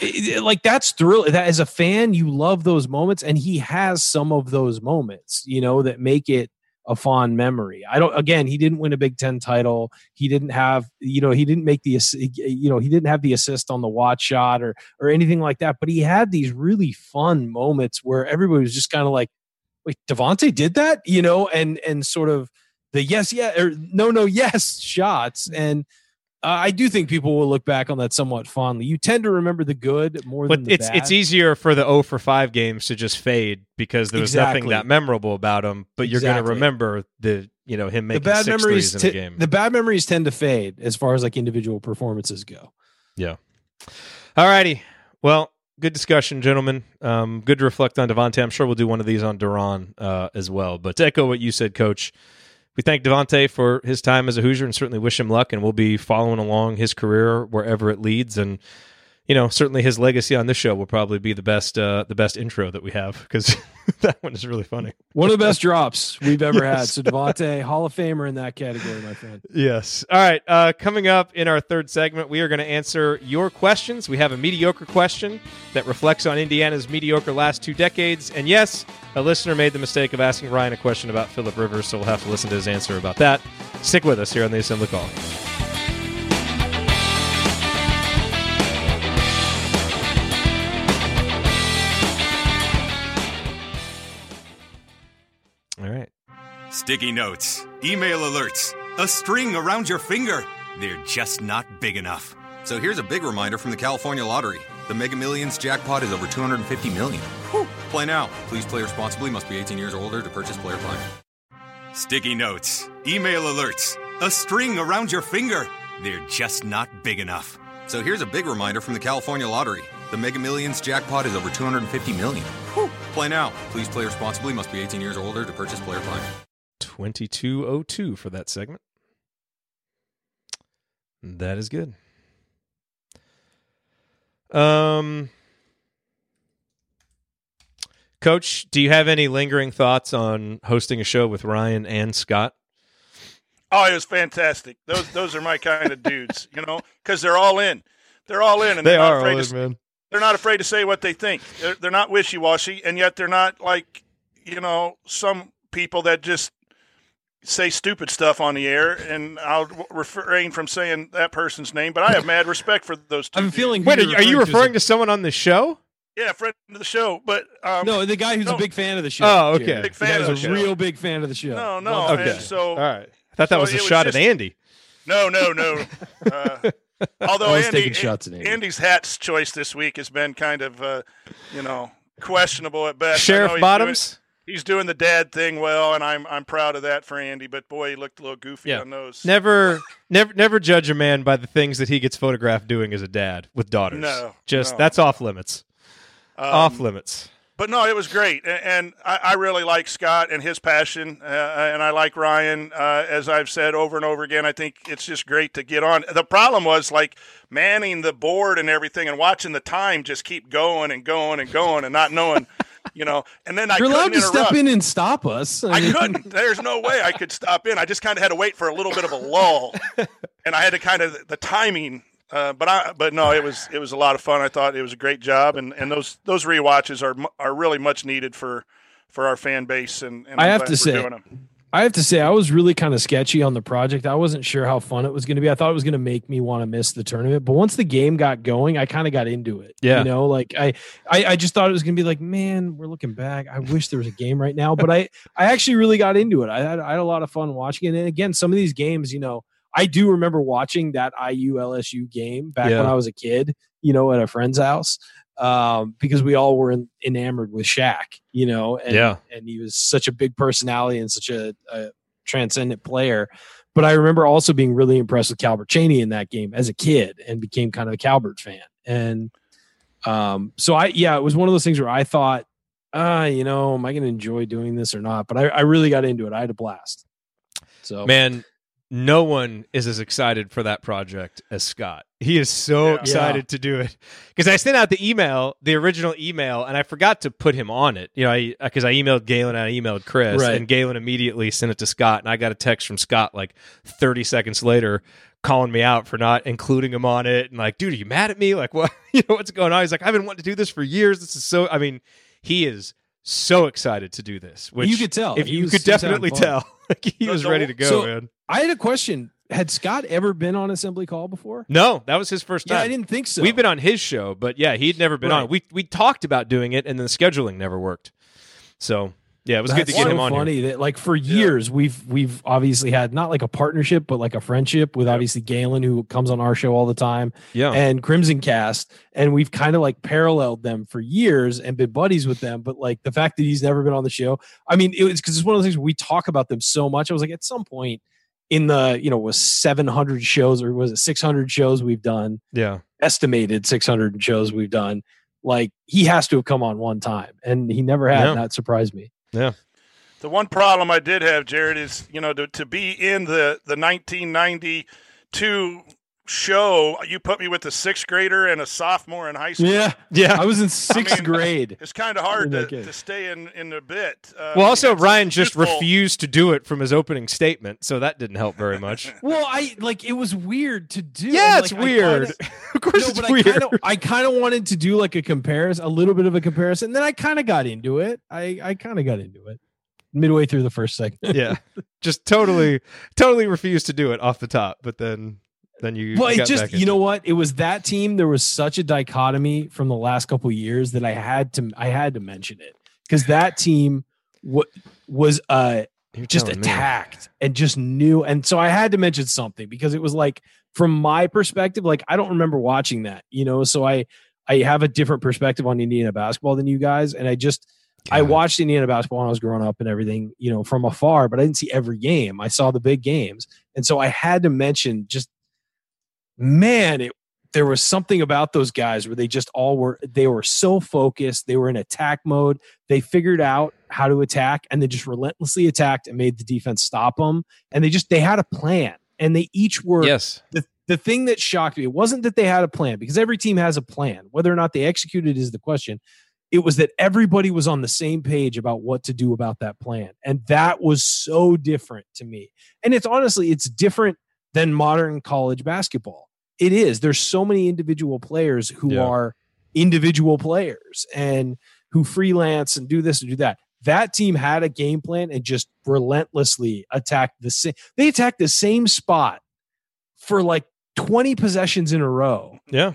Speaker 8: it- it- like that's thrill. That as a fan, you love those moments, and he has some of those moments, you know, that make it a fond memory. I don't. Again, he didn't win a Big Ten title. He didn't have, you know, he didn't make the, you know, he didn't have the assist on the watch shot or or anything like that. But he had these really fun moments where everybody was just kind of like, "Wait, Devonte did that," you know, and and sort of the yes, yeah, or no, no, yes shots. And I do think people will look back on that somewhat fondly. You tend to remember the good more
Speaker 1: But
Speaker 8: than the
Speaker 1: it's
Speaker 8: bad.
Speaker 1: it's easier for the 0 for 5 games to just fade because there was nothing that memorable about him, but you're going to remember the, you know, him
Speaker 8: the
Speaker 1: making
Speaker 8: bad
Speaker 1: six
Speaker 8: memories.
Speaker 1: threes in a
Speaker 8: t-
Speaker 1: game.
Speaker 8: the bad memories tend to fade as far as like individual performances go.
Speaker 1: Yeah. All righty. Well, good discussion, gentlemen. Um, good to reflect on Devonte. I'm sure we'll do one of these on De'Ron uh, as well. But to echo what you said, Coach, we thank Devonte for his time as a Hoosier and certainly wish him luck. And we'll be following along his career wherever it leads. And you know, certainly his legacy on this show will probably be the best uh, the best intro that we have because [LAUGHS] that one is really funny.
Speaker 8: One of the best drops we've ever [LAUGHS] had.
Speaker 1: Yes.
Speaker 8: So Devonte, Hall of Famer in that category, my friend.
Speaker 1: Yes. All right. Uh, coming up in our third segment, we are going to answer your questions. We have a mediocre question that reflects on Indiana's mediocre last two decades. And yes, a listener made the mistake of asking Ryan a question about Philip Rivers, so we'll have to listen to his answer about that. Stick with us here on the Assembly Call.
Speaker 12: Sticky notes, email alerts, a string around your finger. They're just not big enough.
Speaker 13: So here's a big reminder from the California Lottery. The Mega Millions jackpot is over 250 million. Whew. Play now. Please play responsibly. Must be 18 years or older to purchase player plan.
Speaker 12: Sticky notes, email alerts, a string around your finger. They're just not big enough.
Speaker 13: So here's a big reminder from the California Lottery. The Mega Millions jackpot is over 250 million. Whew. Play now. Please play responsibly. Must be 18 years or older to purchase player plan.
Speaker 1: 2202 for that segment. That is good. Um Coach, do you have any lingering thoughts on hosting a show with Ryan and Scott?
Speaker 7: Oh, it was fantastic. Those those are my kind of dudes, you know, because they're all in. They're all in, and
Speaker 1: They
Speaker 7: they're not
Speaker 1: are
Speaker 7: afraid
Speaker 1: all
Speaker 7: to,
Speaker 1: in, man.
Speaker 7: They're not afraid to say what they think. They're, they're not wishy washy, and yet they're not like you know some people that just say stupid stuff on the air. And I'll refrain from saying that person's name, but I have mad respect for those two.
Speaker 8: I'm feeling.
Speaker 1: Wait, are, are you referring to someone on the show?
Speaker 7: Yeah, friend of the show, but um,
Speaker 8: No, the guy who's
Speaker 7: no.
Speaker 8: a big fan of the show.
Speaker 1: Oh, okay.
Speaker 8: Jerod.
Speaker 7: Big
Speaker 8: The
Speaker 7: fan
Speaker 8: guy
Speaker 7: of
Speaker 8: who's
Speaker 7: the
Speaker 8: a
Speaker 7: show.
Speaker 8: real big fan of the show.
Speaker 7: No, no.
Speaker 8: Love
Speaker 7: and so
Speaker 1: All right. I thought that
Speaker 7: So
Speaker 1: was a
Speaker 7: it was
Speaker 1: shot
Speaker 7: just-
Speaker 1: at Andy.
Speaker 7: No, no, no. [LAUGHS] Uh, Although
Speaker 8: I was
Speaker 7: Andy,
Speaker 8: taking shots at Andy.
Speaker 7: Andy's hat's choice this week has been kind of, uh, you know, questionable at best.
Speaker 1: Sheriff
Speaker 7: know he's
Speaker 1: Bottoms?
Speaker 7: He's doing the dad thing well, and I'm I'm proud of that for Andy. But boy, he looked a little goofy
Speaker 1: Yeah.
Speaker 7: on those.
Speaker 1: Never, never, never judge a man by the things that he gets photographed doing as a dad with daughters.
Speaker 7: No,
Speaker 1: just
Speaker 7: no.
Speaker 1: that's off limits.
Speaker 7: Um,
Speaker 1: off limits.
Speaker 7: But no, it was great, and I, I really like Scott and his passion, uh, and I like Ryan. Uh, as I've said over and over again, I think it's just great to get on. The problem was like manning the board and everything, and watching the time just keep going and going and going, and not knowing, [LAUGHS] you know. And then I
Speaker 8: You're allowed to
Speaker 7: interrupt.
Speaker 8: step in and stop us.
Speaker 7: I
Speaker 8: mean-
Speaker 7: couldn't. There's no way I could stop in. I just kind of had to wait for a little bit of a lull, [LAUGHS] and I had to kind of the timing. Uh, but I, but no, it was it was a lot of fun. I thought it was a great job, and, and those those rewatches are are really much needed for for our fan base. And, and
Speaker 8: I
Speaker 7: I'm
Speaker 8: have to say,
Speaker 7: doing them.
Speaker 8: I have to say, I was really kind of sketchy on the project. I wasn't sure how fun it was going to be. I thought it was going to make me want to miss the tournament. But once the game got going, I kind of got into it.
Speaker 1: Yeah.
Speaker 8: you know, like I, I, I just thought it was going to be like, man, we're looking back. I wish there was a game right now. But I, [LAUGHS] I actually really got into it. I had, I had a lot of fun watching it. And again, some of these games, you know, I do remember watching that IU LSU game back
Speaker 1: Yeah.
Speaker 8: when I was a kid. You know, at a friend's house. Um, because we all were en- enamored with Shaq, you know, and,
Speaker 1: Yeah.
Speaker 8: and he was such a big personality and such a, a transcendent player. But I remember also being really impressed with Calbert Cheaney in that game as a kid and became kind of a Calbert fan. And um, so I, yeah, it was one of those things where I thought, ah, you know, am I going to enjoy doing this or not? But I, I really got into it. I had a blast. So
Speaker 1: Man, no one is as excited for that project as Scott. He is so
Speaker 7: Yeah.
Speaker 1: excited
Speaker 8: Yeah.
Speaker 1: to do it because I sent out the email, the original email, and I forgot to put him on it. You know, I uh, because I, emailed Galen and I emailed Chris,
Speaker 8: Right.
Speaker 1: and Galen immediately sent it to Scott, and I got a text from Scott like 30 seconds later calling me out for not including him on it and like dude are you mad at me like what [LAUGHS] you know what's going on he's like i've been wanting to do this for years this is so i mean he is so excited to do this which
Speaker 8: You could tell.
Speaker 1: if you could
Speaker 8: he was having
Speaker 1: definitely tell [LAUGHS] like he was ready to go
Speaker 8: so-
Speaker 1: man
Speaker 8: I had a question. Had Scott ever been on assembly call before?
Speaker 1: No, that was his first
Speaker 8: Yeah,
Speaker 1: time.
Speaker 8: I didn't think so.
Speaker 1: We've been on his show, but yeah, he'd never been on.
Speaker 8: Right.
Speaker 1: it. We we talked about doing it, and then the scheduling never worked. So yeah, it was good to
Speaker 8: That's
Speaker 1: get
Speaker 8: so
Speaker 1: him on
Speaker 8: funny
Speaker 1: here.
Speaker 8: that like for years we've we've obviously had not like a partnership but like a friendship with obviously Galen who comes on our show all the time
Speaker 1: Yeah,
Speaker 8: and Crimson Cast and we've kind of like paralleled them for years and been buddies with them but like the fact that he's never been on the show I mean it was because it's one of those things where we talk about them so much I was like at some point in the you know was 700 shows or was it 600 shows we've done?
Speaker 1: Yeah,
Speaker 8: estimated 600 shows we've done. Like he has to have come on one time and he never had
Speaker 1: Yeah.
Speaker 8: and that surprised me
Speaker 1: yeah.
Speaker 7: The one problem I did have, Jerod, is you know to, to be in the the 1992 show. You put me with a sixth grader and a sophomore in high school.
Speaker 8: Yeah,
Speaker 1: Yeah.
Speaker 8: I was in sixth
Speaker 7: mean,
Speaker 8: grade. [LAUGHS]
Speaker 7: It's kind of hard to, to stay in in the bit. Uh,
Speaker 1: Well, also Ryan just
Speaker 7: youthful.
Speaker 1: refused to do it from his opening statement, so that didn't help very much. [LAUGHS]
Speaker 8: Well, I like it was weird to do.
Speaker 1: yeah,
Speaker 8: and,
Speaker 1: it's
Speaker 8: like, I
Speaker 1: weird.
Speaker 8: kinda- [LAUGHS]
Speaker 1: of course,
Speaker 8: no,
Speaker 1: it's
Speaker 8: but
Speaker 1: weird.
Speaker 8: I kind of I kind of wanted to do like a comparison, a little bit of a comparison. Then I kind of got into it. I I kind of got into it midway through the first segment.
Speaker 1: yeah, just totally, totally refused to do it off the top, but then, then you.
Speaker 8: Well, it just you know what? It was that team. There was such a dichotomy from the last couple years that I had to I had to mention it because that team wa- was uh
Speaker 1: You're
Speaker 8: just
Speaker 1: telling me.
Speaker 8: attacked and just knew. And so I had to mention something because it was like, from my perspective, like I don't remember watching that, you know. So I I have a different perspective on Indiana basketball than you guys, and I just I watched Indiana basketball when I was growing up and everything, you know, from afar, but I didn't see every game. I saw the big games, and so I had to mention just man, it there was something about those guys where they just all were they were so focused they were in attack mode they figured out how to attack and they just relentlessly attacked and made the defense stop them and they just they had a plan and they each were
Speaker 1: Yes.
Speaker 8: the, the thing that shocked me it wasn't that they had a plan because every team has a plan. Whether or not they executed is the question. It was that everybody was on the same page about what to do about that plan and that was so different to me. And it's honestly it's different than modern college basketball. It is. There's so many individual players who
Speaker 1: Yeah.
Speaker 8: are individual players and who freelance and do this and do that. That team had a game plan and just relentlessly attacked the same they attacked the same spot for like 20 possessions in a row.
Speaker 1: Yeah.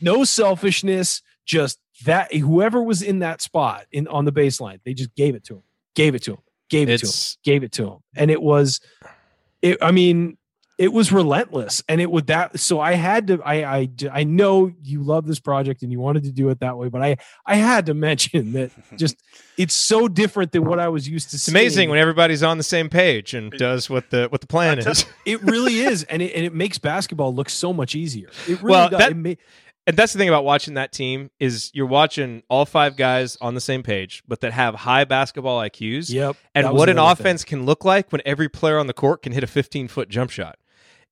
Speaker 8: no selfishness just that whoever was in that spot in on the baseline they just gave it to him gave it to him gave it to him gave it to him and it was it i mean it was relentless and it would that so i had to I, I i know you love this project and you wanted to do it that way but i i had to [LAUGHS] mention that just it's so different than what i was used to
Speaker 1: It's amazing when everybody's on the same page and does what the what the plan [LAUGHS] is.
Speaker 8: it really is and it, and it makes basketball look so much easier it really
Speaker 1: well,
Speaker 8: does
Speaker 1: that,
Speaker 8: It ma-
Speaker 1: and that's the thing about watching that team is you're watching all five guys on the same page, but that have high basketball IQs.
Speaker 8: Yep,
Speaker 1: And what an
Speaker 8: another thing.
Speaker 1: offense can look like when every player on the court can hit a 15 foot jump shot.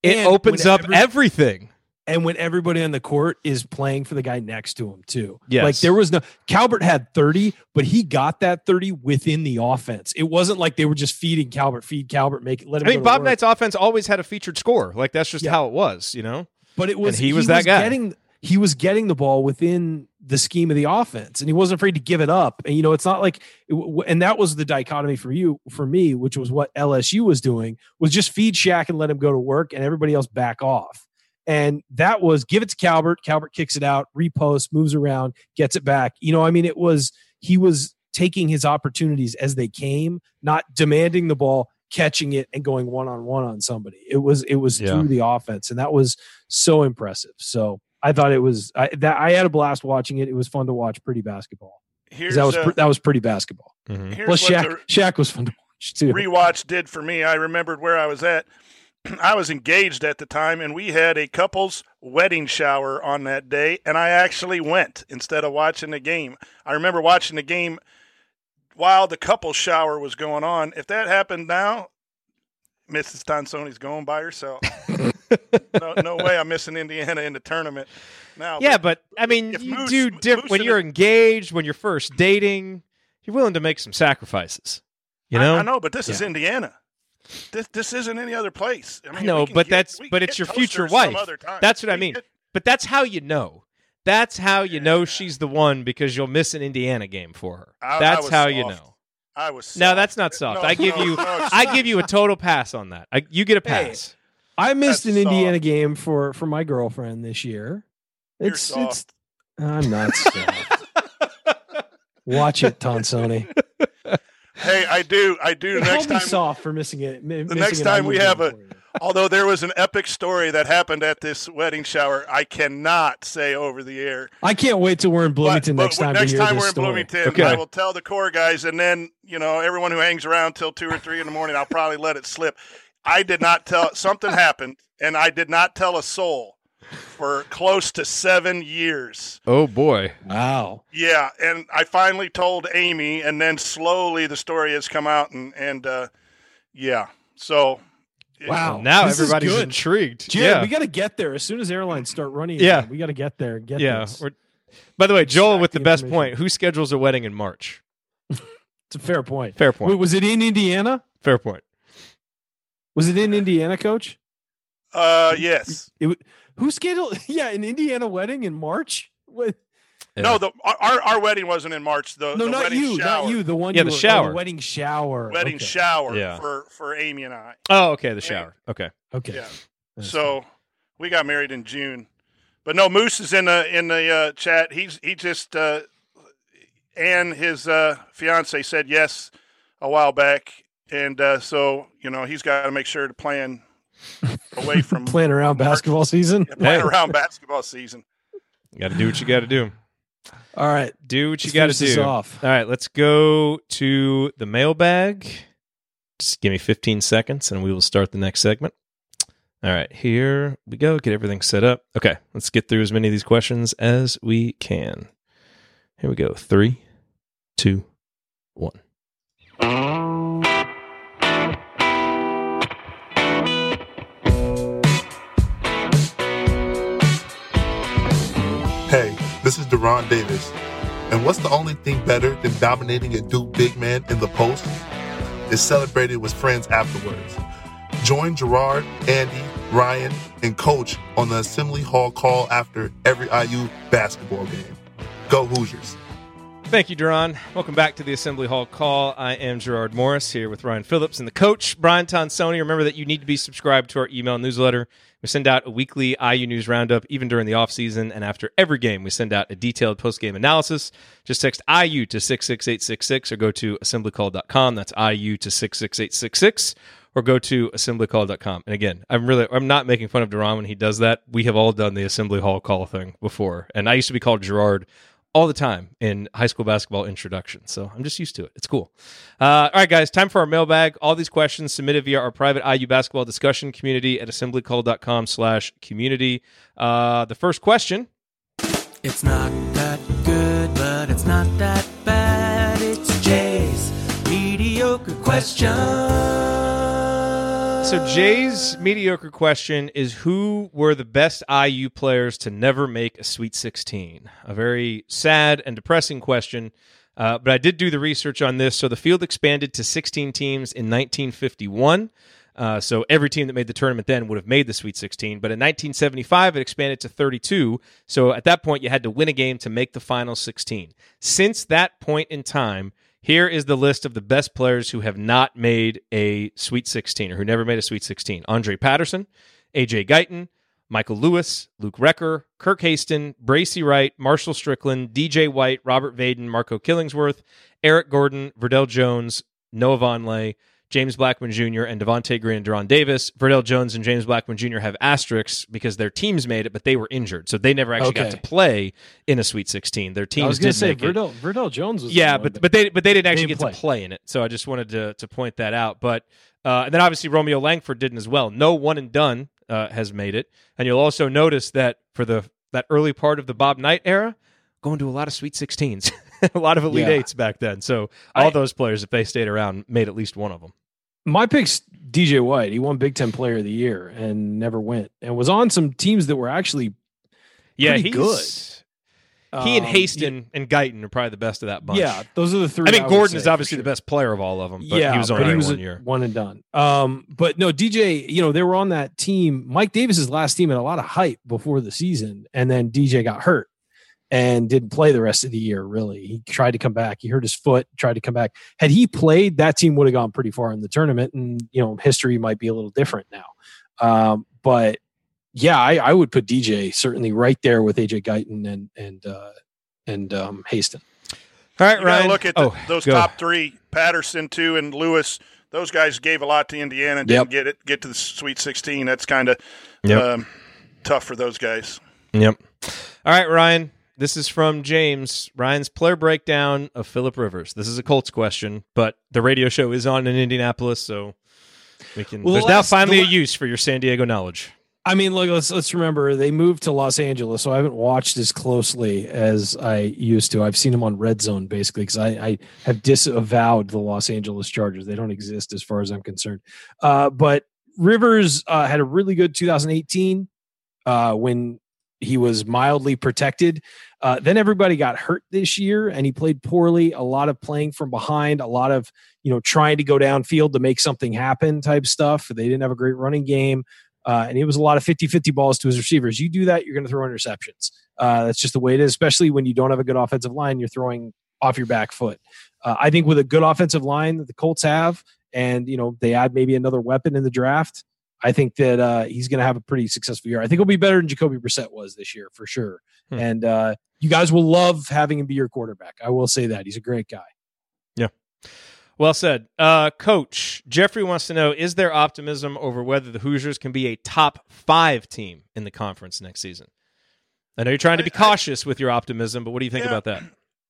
Speaker 1: It
Speaker 8: And
Speaker 1: opens up
Speaker 8: every-
Speaker 1: everything.
Speaker 8: and when everybody on the court is playing for the guy next to him too.
Speaker 1: Yes.
Speaker 8: Like there was no Calbert had 30, but he got that 30 within the offense. It wasn't like they were just feeding Calbert, feed Calbert, make it let him
Speaker 1: I mean, Bob
Speaker 8: work.
Speaker 1: Knight's offense always had a featured score. Like that's just
Speaker 8: Yeah.
Speaker 1: how it was, you know.
Speaker 8: but it was
Speaker 1: and he was that guy.
Speaker 8: Getting, he was getting the ball within the scheme of the offense, and he wasn't afraid to give it up. And you know, it's not like, it w- and that was the dichotomy for you, for me, which was what LSU was doing, was just feed Shaq and let him go to work, and everybody else back off. And that was give it to Calbert. Calbert kicks it out, reposts, moves around, gets it back. You know, I mean, it was he was taking his opportunities as they came, not demanding the ball, catching it, and going one on one on somebody. It was it was
Speaker 1: Yeah.
Speaker 8: through the offense, and that was so impressive. So I thought it was I, that I had a blast watching it. It was fun to watch. Pretty basketball.
Speaker 7: Here's
Speaker 8: that was pre- that was pretty basketball.
Speaker 1: Mm-hmm.
Speaker 7: here's
Speaker 8: Plus, Shaq
Speaker 7: the
Speaker 8: Shaq was fun to watch too.
Speaker 7: rewatch did for me. I remembered where I was at. [CLEARS THROAT] I was engaged at the time, and we had a couple's wedding shower on that day, and I actually went instead of watching the game. I remember watching the game while the couple shower was going on. If that happened now, Mrs. Tonsoni's going by herself. [LAUGHS] no, no way I'm missing Indiana in the tournament now.
Speaker 1: Yeah, but I mean, you
Speaker 7: Moose-
Speaker 1: do diff- when you're engaged, when you're first dating, you're willing to make some sacrifices. You know,
Speaker 7: I, know, but this is Indiana. This this isn't any other place. I,
Speaker 1: I know, but
Speaker 7: get-
Speaker 1: that's but it's your future wife. That's what I mean.
Speaker 7: get-
Speaker 1: But that's how you know. That's how you know she's the one because you'll miss an Indiana game for her.
Speaker 7: I- I
Speaker 1: that's how you know.
Speaker 7: I was
Speaker 1: No, that's not soft.
Speaker 7: No,
Speaker 1: I give
Speaker 7: no,
Speaker 1: you,
Speaker 7: no,
Speaker 1: I give you a total pass on that. I, you get a
Speaker 8: Hey,
Speaker 1: pass.
Speaker 8: I missed
Speaker 7: That's
Speaker 8: an Indiana game for for my girlfriend this year.
Speaker 7: You're
Speaker 8: It's
Speaker 7: soft.
Speaker 8: it's I'm not soft. [LAUGHS] Watch it, Tonsoni.
Speaker 7: Hey, I do. I do.
Speaker 8: Hold
Speaker 7: Next
Speaker 8: me
Speaker 7: time,
Speaker 8: soft for missing it. mi-
Speaker 7: the
Speaker 8: missing
Speaker 7: next time
Speaker 8: IU
Speaker 7: we have a, although there was an epic story that happened at this wedding shower, I cannot say over the air.
Speaker 8: I can't wait till we're in Bloomington
Speaker 7: but
Speaker 8: next time
Speaker 7: next
Speaker 8: to
Speaker 7: time
Speaker 8: this
Speaker 7: we're in
Speaker 8: story.
Speaker 7: Bloomington,
Speaker 1: Okay.
Speaker 7: I will tell the core guys, and then you know everyone who hangs around till two or three in the morning, I'll probably let it slip. I did not tell something happened, and I did not tell a soul for close to seven years.
Speaker 1: Oh boy.
Speaker 8: Wow.
Speaker 7: Yeah, and I finally told Amy, and then slowly the story has come out, and and uh, yeah, so
Speaker 8: Wow.
Speaker 1: Now
Speaker 8: This
Speaker 1: everybody's intrigued.
Speaker 8: Jerod,
Speaker 1: yeah.
Speaker 8: we got to get there as soon as airlines start running.
Speaker 1: Yeah.
Speaker 8: again, we got to get there. and Get
Speaker 1: yeah.
Speaker 8: this.
Speaker 1: we're- By the way, Joel
Speaker 8: Extract
Speaker 1: with the
Speaker 8: the
Speaker 1: best point. Who schedules a wedding in March? [LAUGHS]
Speaker 8: It's a fair point.
Speaker 1: Fair point.
Speaker 8: Wait, was it in Indiana?
Speaker 1: Fair point.
Speaker 8: Was it in Indiana, Coach?
Speaker 7: uh, yes.
Speaker 8: It, wa- who scheduled? [LAUGHS] Yeah, an Indiana wedding in March. What?
Speaker 7: No, the our our wedding wasn't in March. The,
Speaker 8: No,
Speaker 7: the
Speaker 8: not
Speaker 7: wedding
Speaker 8: you,
Speaker 7: shower,
Speaker 8: not you. The one.
Speaker 1: Yeah,
Speaker 8: you
Speaker 1: the
Speaker 8: were- oh,
Speaker 1: shower.
Speaker 8: wedding shower.
Speaker 7: wedding
Speaker 8: okay.
Speaker 7: shower
Speaker 1: Yeah.
Speaker 7: for for Amy and I.
Speaker 1: Oh, okay. The shower. Okay.
Speaker 8: Okay.
Speaker 7: Yeah.
Speaker 8: That's
Speaker 7: So we got married in June, but no, Moose is in the in the uh, chat. He's he just uh, and his uh, fiance said yes a while back, and uh, so you know he's got to make sure to plan away [LAUGHS] from
Speaker 8: Playing around basketball season.
Speaker 7: plan
Speaker 1: Hey.
Speaker 7: around basketball season.
Speaker 1: You got to do what you got to do.
Speaker 8: All right.
Speaker 1: Do what you got to do.
Speaker 8: off.
Speaker 1: All right, let's go to the mailbag. Just give me 15 seconds and we will start the next segment. All right, here we go. Get everything set up. Okay, let's get through as many of these questions as we can. Here we go. Three, two, one.
Speaker 14: De'Ron Davis. And what's the only thing better than dominating a Duke big man in the post? Is celebrating with friends afterwards. Join Gerard, Andy, Ryan, and Coach on the Assembly Hall call after every IU basketball game. Go Hoosiers.
Speaker 1: Thank you, De'Ron. Welcome back to the Assembly Hall call. I am Gerard Morris here with Ryan Phillips and the coach, Brian Tonsoni. Remember that you need to be subscribed to our email newsletter. We send out a weekly IU news roundup, even during the offseason. And after every game, we send out a detailed post-game analysis. Just text IU to 66866 or go to assemblycall.com. That's IU to 66866 or go to assemblycall.com. And again, I'm really I'm not making fun of De'Ron when he does that. We have all done the assembly hall call thing before. And I used to be called Gerard all the time in high school basketball introduction. So I'm just used to it. It's cool. Uh, all right, guys, time for our mailbag. All these questions submitted via our private IU basketball discussion community at assemblycall.com slash community. Uh, the first question.
Speaker 6: It's not that good, but it's not that bad. It's Jay's mediocre question.
Speaker 1: So Jay's mediocre question is who were the best IU players to never make a Sweet 16? A very sad and depressing question. Uh, but I did do the research on this. So the field expanded to 16 teams in 1951. Uh, so every team that made the tournament then would have made the Sweet 16. But in 1975, it expanded to 32. So at that point, you had to win a game to make the final 16. Since that point in time, here is the list of the best players who have not made a Sweet 16 or who never made a Sweet 16 Andre Patterson, AJ Guyton, Michael Lewis, Luke Recker, Kirk Haston, Bracy Wright, Marshall Strickland, DJ White, Robert Vaden, Marco Killingsworth, Eric Gordon, Verdell Jones, Noah Vonleh, James Blackman Jr., and Devonte Green and De'Ron Davis. Verdell Jones and James Blackman Jr. have asterisks because their teams made it, but they were injured. So they never actually got to play in a Sweet 16. Their teams
Speaker 8: I was going
Speaker 1: did
Speaker 8: to say. Verdell, Verdell Jones was
Speaker 1: Yeah, but but they but they didn't actually get to play in it. So I just wanted to to point that out. But uh, and then obviously Romeo Langford didn't as well. No one and done uh, has made it. And you'll also notice that for the that early part of the Bob Knight era, going to a lot of Sweet 16s, [LAUGHS] [LAUGHS] a lot of Elite
Speaker 8: Yeah.
Speaker 1: Eights back then. So all
Speaker 8: I-
Speaker 1: those players, if they stayed around, made at least one of them.
Speaker 8: my pick's DJ White. He won Big Ten Player of the Year and never went, and was on some teams that were actually
Speaker 1: Yeah, he's
Speaker 8: good.
Speaker 1: He and
Speaker 8: Um,
Speaker 1: Haston and Guyton are probably the best of that bunch.
Speaker 8: Yeah, those are the three.
Speaker 1: I mean,
Speaker 8: would
Speaker 1: Gordon is obviously
Speaker 8: sure.
Speaker 1: the best player of all of them, but
Speaker 8: yeah,
Speaker 1: he was only
Speaker 8: but he
Speaker 1: there
Speaker 8: was
Speaker 1: one
Speaker 8: a
Speaker 1: year.
Speaker 8: one and done. Um, but no, DJ, you know, they were on that team. Mike Davis's last team had a lot of hype before the season, and then DJ got hurt and didn't play the rest of the year. Really, he tried to come back. He hurt his foot, tried to come back. Had he played, that team would have gone pretty far in the tournament, and you know, history might be a little different now. Um, but yeah, I, I would put DJ certainly right there with AJ Guyton and and uh, and um, Haston.
Speaker 1: All right,
Speaker 7: You
Speaker 1: Ryan.
Speaker 7: look at the,
Speaker 1: oh,
Speaker 7: those
Speaker 1: go.
Speaker 7: top three: Patterson, too, and Lewis. Those guys gave a lot to Indiana and
Speaker 8: Yep.
Speaker 7: didn't get it get to the Sweet 16. That's kind of
Speaker 1: Yep.
Speaker 7: um, tough for those guys.
Speaker 1: Yep. All right, Ryan. This is from James. Ryan's player breakdown of Philip Rivers. This is a Colts question, but the radio show is on in Indianapolis, so we can.
Speaker 8: Well,
Speaker 1: there's
Speaker 8: the
Speaker 1: now finally
Speaker 8: the
Speaker 1: a use for your San Diego knowledge.
Speaker 8: I mean, look, let's let's remember they moved to Los Angeles, so I haven't watched as closely as I used to. I've seen them on Red Zone basically because I, I have disavowed the Los Angeles Chargers. They don't exist as far as I'm concerned. Uh, but Rivers uh, had a really good 2018 uh, when he was mildly protected. Uh, then everybody got hurt this year, and he played poorly. A lot of playing from behind, a lot of you know trying to go downfield to make something happen type stuff. They didn't have a great running game. Uh, and it was a lot of 50-50 balls to his receivers. You do that, you're going to throw interceptions. Uh, that's just the way it is, especially when you don't have a good offensive line. You're throwing off your back foot. Uh, I think with a good offensive line that the Colts have, and you know they add maybe another weapon in the draft, I think that uh, he's going to have a pretty successful year. I think he'll be better than Jacoby Brissett was this year for sure.
Speaker 1: Hmm.
Speaker 8: And uh, you guys will love having him be your quarterback. I will say that he's a great guy. Yeah.
Speaker 1: Well said. Uh, Coach, Jeffrey wants to know Is there optimism over whether the Hoosiers can be a top five team in the conference next season? I know you're trying to be cautious with your optimism, but what do you think
Speaker 7: Yeah.
Speaker 1: about that?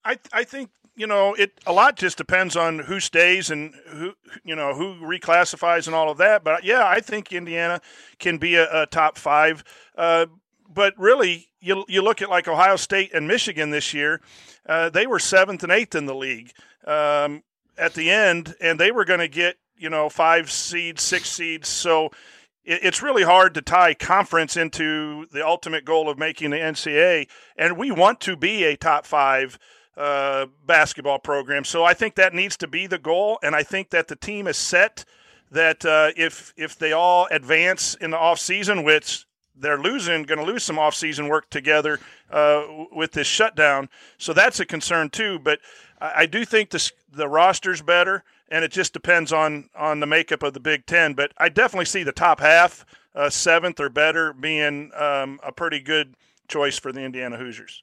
Speaker 7: I I think you know it. A lot just depends on who stays and who you know who reclassifies and all of that. But yeah, I think Indiana can be a, a top five. Uh, but really, you you look at like Ohio State and Michigan this year. Uh, they were seventh and eighth in the league um, at the end, and they were going to get you know five seeds, six seeds. So it, it's really hard to tie conference into the ultimate goal of making the NCAA, and we want to be a top five uh, basketball program. So I think that needs to be the goal, and I think that the team is set. That uh, if if they all advance in the off season, which they're losing, going to lose some off-season work together uh, with this shutdown. So that's a concern too. But I, I do think this, the roster's better, and it just depends on on the makeup of the Big Ten. But I definitely see the top half, uh, seventh or better, being um, a pretty good choice for the Indiana Hoosiers.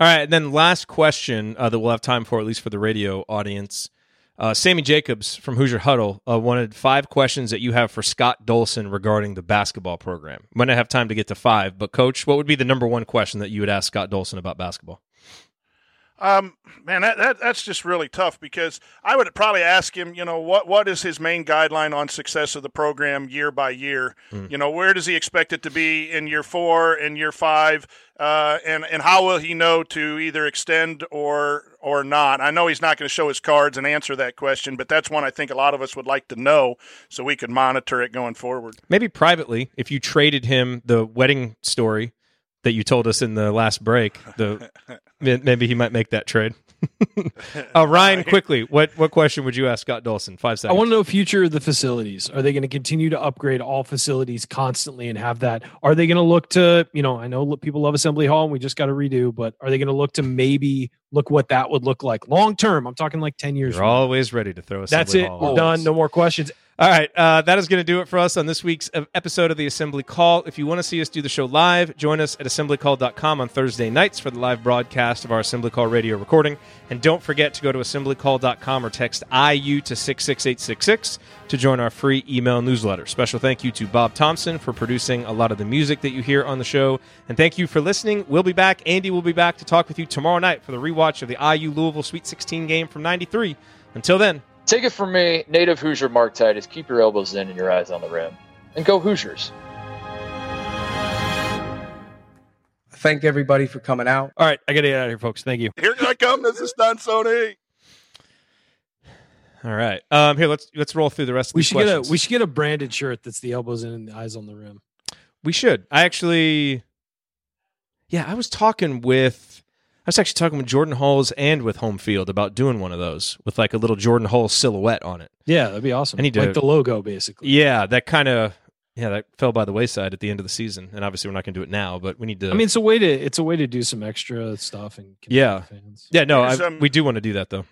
Speaker 1: All right, and then last question uh, that we'll have time for, at least for the radio audience. Uh, Sammy Jacobs from Hoosier Huddle uh, wanted five questions that you have for Scott Dolson regarding the basketball program. Might not have time to get to five, but coach, what would be the number one question that you would ask Scott Dolson about basketball?
Speaker 7: Um, man, that, that that's just really tough because I would probably ask him, you know, what what is his main guideline on success of the program year by year? Mm. You know, where does he expect it to be in year four, in year five, uh, and and how will he know to either extend or or not? I know he's not going to show his cards and answer that question, but that's one I think a lot of us would like to know so we could monitor it going forward.
Speaker 1: Maybe privately, if you traded him the wedding story that you told us in the last break, the [LAUGHS] maybe he might make that trade. [LAUGHS] uh, Ryan, quickly, what what question would you ask Scott Dolson? Five seconds.
Speaker 8: I want to know future of the facilities. Are they going to continue to upgrade all facilities constantly and have that? Are they going to look to, you know, I know people love Assembly Hall and we just got to redo, but are they going to look to maybe look what that would look like long term? I'm talking like 10 years.
Speaker 1: You're always ready to throw
Speaker 8: Assembly That's it.
Speaker 1: Hall.
Speaker 8: We're always. done. No more questions.
Speaker 1: All right, uh, that is going to do it for us on this week's episode of the Assembly Call. If you want to see us do the show live, join us at assemblycall.com on Thursday nights for the live broadcast of our Assembly Call radio recording. And don't forget to go to assemblycall.com or text IU to 66866 to join our free email newsletter. Special thank you to Bob Thompson for producing a lot of the music that you hear on the show. And thank you for listening. We'll be back. Andy will be back to talk with you tomorrow night for the rewatch of the IU Louisville Sweet 16 game from 93. Until then,
Speaker 15: Take it from me, native Hoosier Mark Titus. Keep your elbows in and your eyes on the rim. And go Hoosiers.
Speaker 16: Thank everybody for coming out.
Speaker 1: All right, I got to get out of here, folks. Thank you.
Speaker 7: Here I come. This is Don Sony.
Speaker 1: All right. Um, here let's let's roll through the rest of
Speaker 8: we
Speaker 1: these
Speaker 8: should
Speaker 1: questions.
Speaker 8: get a we should get a branded shirt that's the elbows in and the eyes on the rim.
Speaker 1: We should. I actually Yeah, I was talking with I was actually talking with Jordan Hulls and with Home Field about doing one of those with like a little Jordan Hull silhouette on it.
Speaker 8: Yeah, that'd be awesome.
Speaker 1: I need to,
Speaker 8: like the logo, basically.
Speaker 1: Yeah, that kind of yeah, that fell by the wayside at the end of the season, and obviously we're not going to do it now. But we need to.
Speaker 8: I mean, it's a way to it's a way to do some extra stuff and
Speaker 1: yeah,
Speaker 8: fans.
Speaker 1: yeah. No, I, um, we do want to do that though.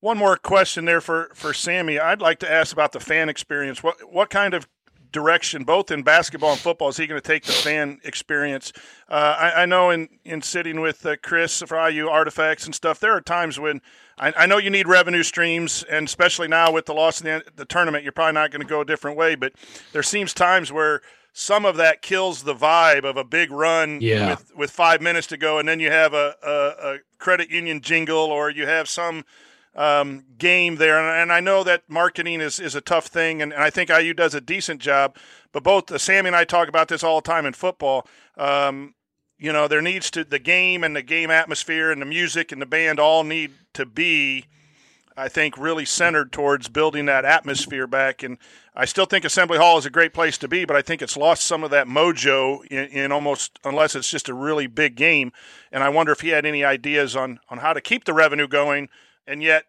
Speaker 7: One more question there for for Sammy. I'd like to ask about the fan experience. What what kind of direction, both in basketball and football, is he going to take the fan experience? Uh, I, I, know in, in sitting with uh, Chris for IU artifacts and stuff, there are times when I, I, know you need revenue streams, and especially now with the loss of the, the tournament, you're probably not going to go a different way. But there seems times where some of that kills the vibe of a big run
Speaker 8: yeah.
Speaker 7: with, with five minutes to go, and then you have a, a, a credit union jingle or you have some – um, game there. And, and, I know that marketing is, is a tough thing, and, and I think IU does a decent job. But both uh, Sammy and I talk about this all the time in football. Um, you know, there needs to the game and the game atmosphere and the music and the band all need to be, I think, really centered towards building that atmosphere back. And I still think Assembly Hall is a great place to be, but I think it's lost some of that mojo in, in almost unless it's just a really big game. And I wonder if he had any ideas on on how to keep the revenue going and yet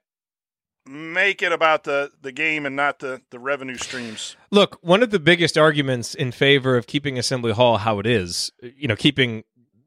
Speaker 7: make it about the the game and not the the revenue streams.
Speaker 1: Look, one of the biggest arguments in favor of keeping Assembly Hall how it is, you know, keeping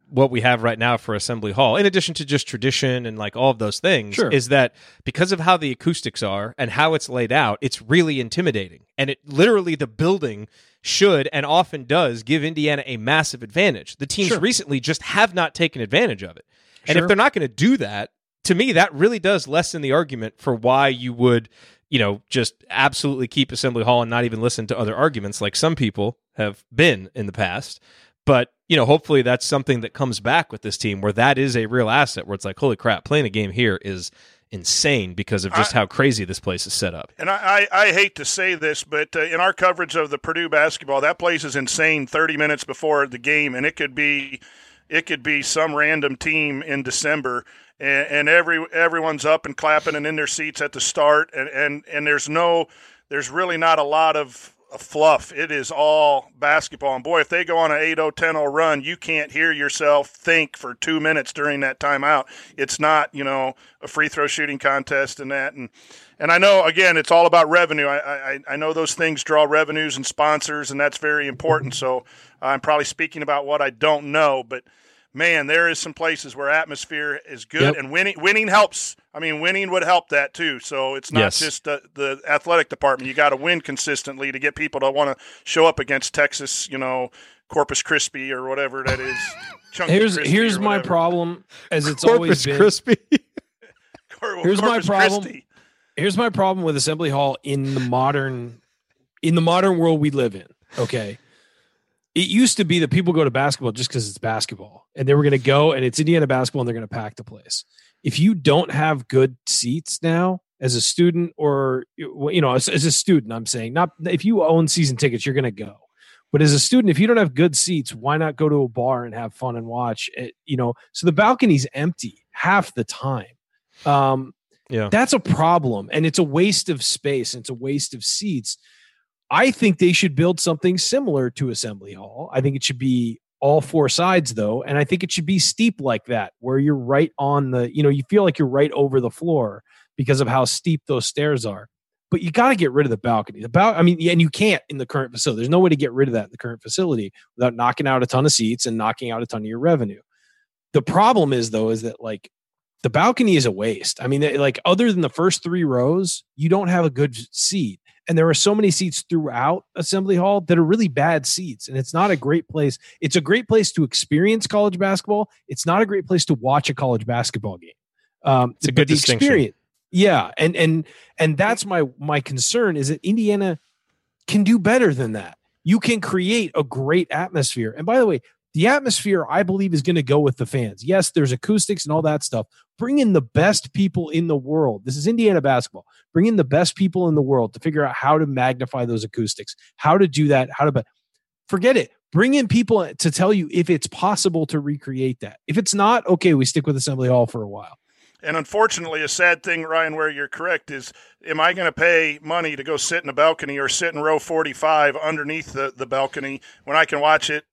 Speaker 1: what we have right now for Assembly Hall, in addition to just tradition and like all of those things,
Speaker 8: sure.
Speaker 1: is that because of how the acoustics are and how it's laid out, it's really intimidating. And it literally, the building should and often does give Indiana a massive advantage. The teams
Speaker 8: sure.
Speaker 1: recently just have not taken advantage of it. And
Speaker 8: sure.
Speaker 1: if they're not going to do that, to me, that really does lessen the argument for why you would, you know, just absolutely keep Assembly Hall and not even listen to other arguments like some people have been in the past. But, you know, hopefully that's something that comes back with this team where that is a real asset where it's like, holy crap, playing a game here is insane because of just I, how crazy this place is set up.
Speaker 7: And I, I, I hate to say this, but uh, in our coverage of the Purdue basketball, that place is insane 30 minutes before the game, and it could be it could be some random team in December and, and every everyone's up and clapping and in their seats at the start, and, and and there's no, there's really not a lot of fluff. It is all basketball. And boy, if they go on an 8 0 10 0 run, you can't hear yourself think for two minutes during that timeout. It's not, you know, a free throw shooting contest and that. And and I know again, it's all about revenue. I, I I know those things draw revenues and sponsors, and that's very important. So I'm probably speaking about what I don't know, but man, there is some places where atmosphere is good
Speaker 8: Yep.
Speaker 7: and winning winning helps. I mean, winning would help that too. So it's not
Speaker 1: Yes.
Speaker 7: just the, the athletic department. You got to win consistently to get people to want to show up against Texas, you know, Corpus Crispy or whatever that is. [LAUGHS] Chunky
Speaker 8: Here's here's my problem, as it's always
Speaker 1: Corpus
Speaker 8: been.
Speaker 1: Crispy. [LAUGHS]
Speaker 7: Cor-
Speaker 8: Here's my problem.
Speaker 7: Christi.
Speaker 8: Here's my problem with Assembly Hall in the modern in the modern world we live in. Okay. It used to be that people go to basketball just because it's basketball. And they were going to go and it's Indiana basketball and they're going to pack the place. If you don't have good seats now as a student or you know, as, as a student, I'm saying, not if you own season tickets, you're going to go. But as a student, if you don't have good seats, why not go to a bar and have fun and watch it? You know, so the balcony's empty half the time. Um,
Speaker 1: Yeah.
Speaker 8: that's a problem and it's a waste of space and it's a waste of seats i think they should build something similar to assembly hall. I think it should be all four sides though and i think it should be steep like that where you're right on the you know you feel like you're right over the floor because of how steep those stairs are. But you got to get rid of the balcony. The bal- i mean and you can't in the current facility. There's no way to get rid of that in the current facility without knocking out a ton of seats and knocking out a ton of your revenue. The problem is though is that like the balcony is a waste. I mean, eh, like other than the first three rows, you don't have a good seat. And there are so many seats throughout Assembly Hall that are really bad seats. And it's not a great place. It's a great place to experience college basketball. It's not a great place to watch a college basketball game. Um,
Speaker 1: It's a good
Speaker 8: the
Speaker 1: distinction.
Speaker 8: experience- Yeah, and and and that's my my concern is that Indiana can do better than that. You can create a great atmosphere. And by the way, the atmosphere I believe is going to go with the fans. Yes, there's acoustics and all that stuff. Bring in the best people in the world. This is Indiana basketball. Bring in the best people in the world to figure out how to magnify those acoustics, how to do that, how to. Forget it. Bring in people to tell you if it's possible to recreate that. If it's not, okay, we stick with Assembly Hall for a while.
Speaker 7: And unfortunately, a sad thing, Ryan, where you're correct is, am I going to pay money to go sit in a balcony or sit in row 45 underneath the, the balcony when I can watch it?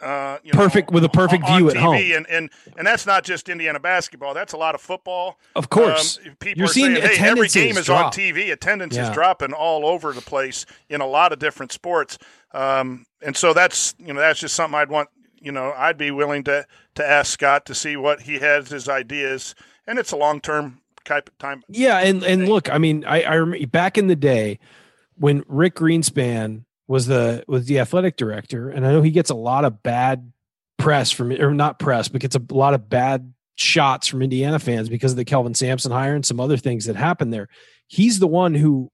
Speaker 7: Uh, you know,
Speaker 8: Perfect with a perfect
Speaker 7: on
Speaker 8: view at
Speaker 7: TV?
Speaker 8: home.
Speaker 7: and and and that's not just Indiana basketball. That's a lot of football.
Speaker 8: Of course.
Speaker 7: Um, people
Speaker 8: You're
Speaker 7: are
Speaker 8: seeing
Speaker 7: saying, "Hey, every game is
Speaker 8: drop.
Speaker 7: on TV. Attendance
Speaker 8: Yeah.
Speaker 7: is dropping all over the place in a lot of different sports." Um, and so that's you know that's just something I'd want. You know, I'd be willing to to ask Scott to see what he has his ideas, and it's a long term type of time.
Speaker 8: Yeah, and and look, I mean, I I remember back in the day when Rick Greenspan was the was the athletic director, and I know he gets a lot of bad press from or not press, but gets a lot of bad shots from Indiana fans because of the Kelvin Sampson hire and some other things that happened there. He's the one who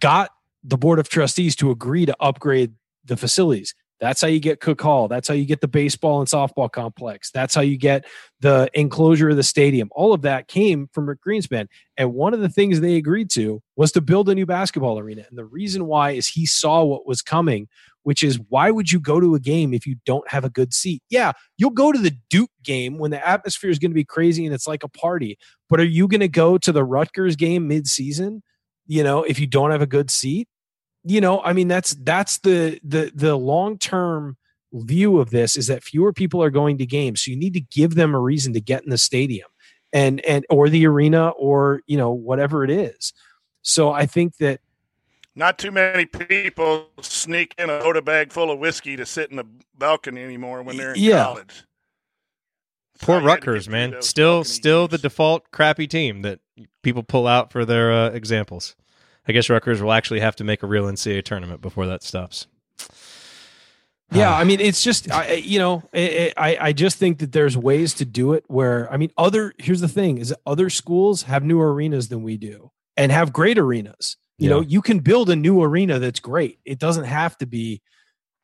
Speaker 8: got the board of trustees to agree to upgrade the facilities. That's how you get Cook Hall. That's how you get the baseball and softball complex. That's how you get the enclosure of the stadium. All of that came from Rick Greenspan. And one of the things they agreed to was to build a new basketball arena. And the reason why is he saw what was coming, which is why would you go to a game if you don't have a good seat? Yeah, you'll go to the Duke game when the atmosphere is going to be crazy and it's like a party. But are you going to go to the Rutgers game mid-season? You know, if you don't have a good seat, you know, I mean, that's that's the the the long term view of this is that fewer people are going to games, so you need to give them a reason to get in the stadium and and or the arena or you know whatever it is. So I think that
Speaker 7: Not too many people sneak in a soda bag full of whiskey to sit in the balcony anymore when they're in
Speaker 8: Yeah.
Speaker 7: college.
Speaker 1: Poor Rutgers, man. Still, still the default crappy team that people pull out for their uh, examples. I guess Rutgers will actually have to make a real NCAA tournament before that stops.
Speaker 8: Yeah, I mean, it's just I, you know, I, I just think that there's ways to do it where I mean, other here's the thing is that other schools have newer arenas than we do and have great arenas. You know, you can build a new arena that's great. It doesn't have to be,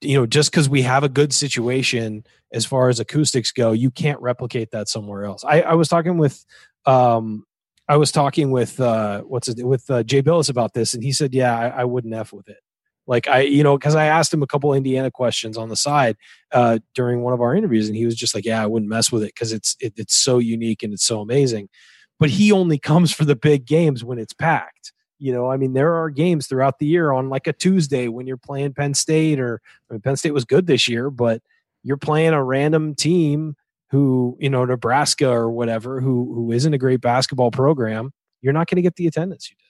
Speaker 8: you know, just because we have a good situation as far as acoustics go, you can't replicate that somewhere else. I, I was talking with um I was talking with uh what's it with uh, Jay Bilas about this, and he said, Yeah, I, I wouldn't F with it. Like I, you know, because I asked him a couple Indiana questions on the side uh, during one of our interviews, and he was just like, "Yeah, I wouldn't mess with it because it's it, it's so unique and it's so amazing." But he only comes for the big games when it's packed. You know, I mean, there are games throughout the year on like a Tuesday when you're playing Penn State, or I mean, Penn State was good this year, but you're playing a random team who, you know, Nebraska or whatever, who who isn't a great basketball program. You're not going to get the attendance you did.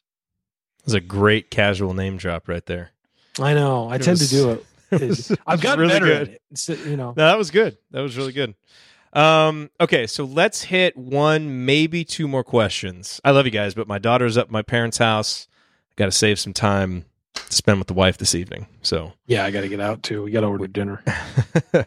Speaker 1: It was a great casual name drop right there.
Speaker 8: I know. I
Speaker 1: It
Speaker 8: tend
Speaker 1: was-
Speaker 8: to do it. [LAUGHS]
Speaker 1: it was-
Speaker 8: I've gotten
Speaker 1: really
Speaker 8: better
Speaker 1: good.
Speaker 8: at it. It's, uh, you know,
Speaker 1: No, that was good. That was really good. Um, okay, so let's hit one, maybe two more questions. I love you guys, but my daughter's up at my parents' house. I got to save some time to spend with the wife this evening. So,
Speaker 8: yeah, I got to get out too. We got to order dinner. [LAUGHS]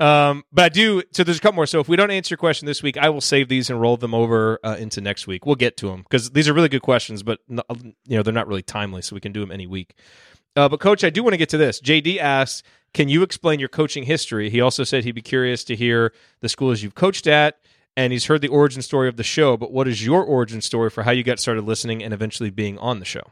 Speaker 1: um, but I do. So there's a couple more. So if we don't answer your question this week, I will save these and roll them over uh, into next week. We'll get to them because these are really good questions, but no, you know they're not really timely, so we can do them any week. Uh, but coach, I do want to get to this. JD asks, "Can you explain your coaching history?" He also said he'd be curious to hear the schools you've coached at, and he's heard the origin story of the show. But what is your origin story for how you got started listening and eventually being on the show?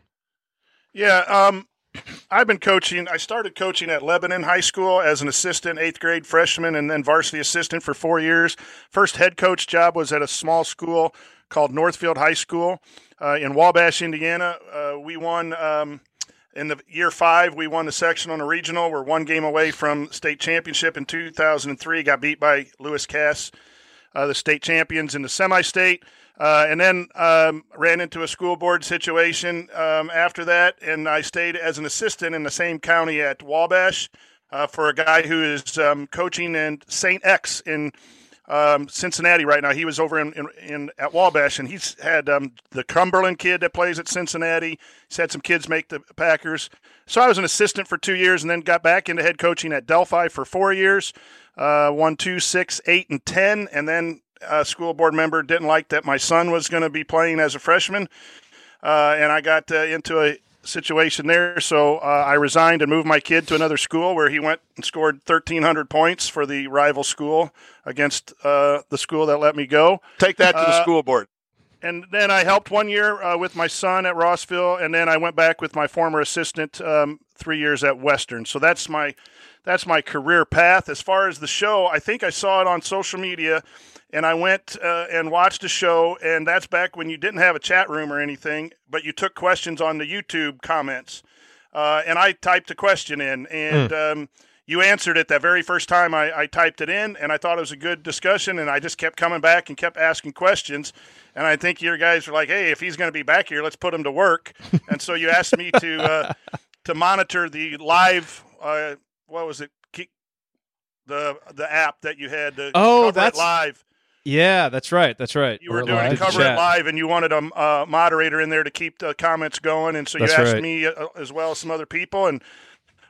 Speaker 7: Yeah, um, [CLEARS THROAT] I've been coaching. I started coaching at Lebanon High School as an assistant, eighth grade freshman, and then varsity assistant for four years. First head coach job was at a small school called Northfield High School uh, in Wabash, Indiana. Uh, we won. Um, in the year five, we won the sectional and a regional. We're one game away from state championship in 2003. Got beat by Lewis Cass, uh, the state champions in the semi-state. Uh, and then um, ran into a school board situation um, after that, and I stayed as an assistant in the same county at Wabash uh, for a guy who is um, coaching in St. X in um, Cincinnati right now. He was over in, in, in at Wabash, and he's had um, the Cumberland kid that plays at Cincinnati. He's had some kids make the Packers. So I was an assistant for two years, and then got back into head coaching at Delphi for four years. Uh, one, two, six, eight, and ten, and then a school board member didn't like that my son was going to be playing as a freshman, uh, and I got uh, into a situation there. So uh, I resigned and moved my kid to another school where he went and scored 1,300 points for the rival school against uh, the school that let me go.
Speaker 17: Take that to the
Speaker 7: Uh,
Speaker 17: school board.
Speaker 7: And then I helped one year uh, with my son at Rossville, and then I went back with my former assistant um, three years at Western. So that's my that's my career path. As far as the show, I think I saw it on social media, and I went uh, and watched the show. And that's back when you didn't have a chat room or anything, but you took questions on the YouTube comments. Uh, and I typed a question in, and um, you answered it that very first time I, I typed it in, and I thought it was a good discussion, and I just kept coming back and kept asking questions. And I think your guys were like, "Hey, if he's going to be back here, let's put him to work." [LAUGHS] and so you asked me to uh, to monitor the live. Uh, what was it? The the app that you had to
Speaker 1: Oh, that's-
Speaker 7: live.
Speaker 1: Yeah, that's right. That's right.
Speaker 7: You were doing to cover it live, and you wanted a uh, moderator in there to keep the comments going, and so you
Speaker 1: That's
Speaker 7: asked
Speaker 1: right.
Speaker 7: me uh, as well as some other people, and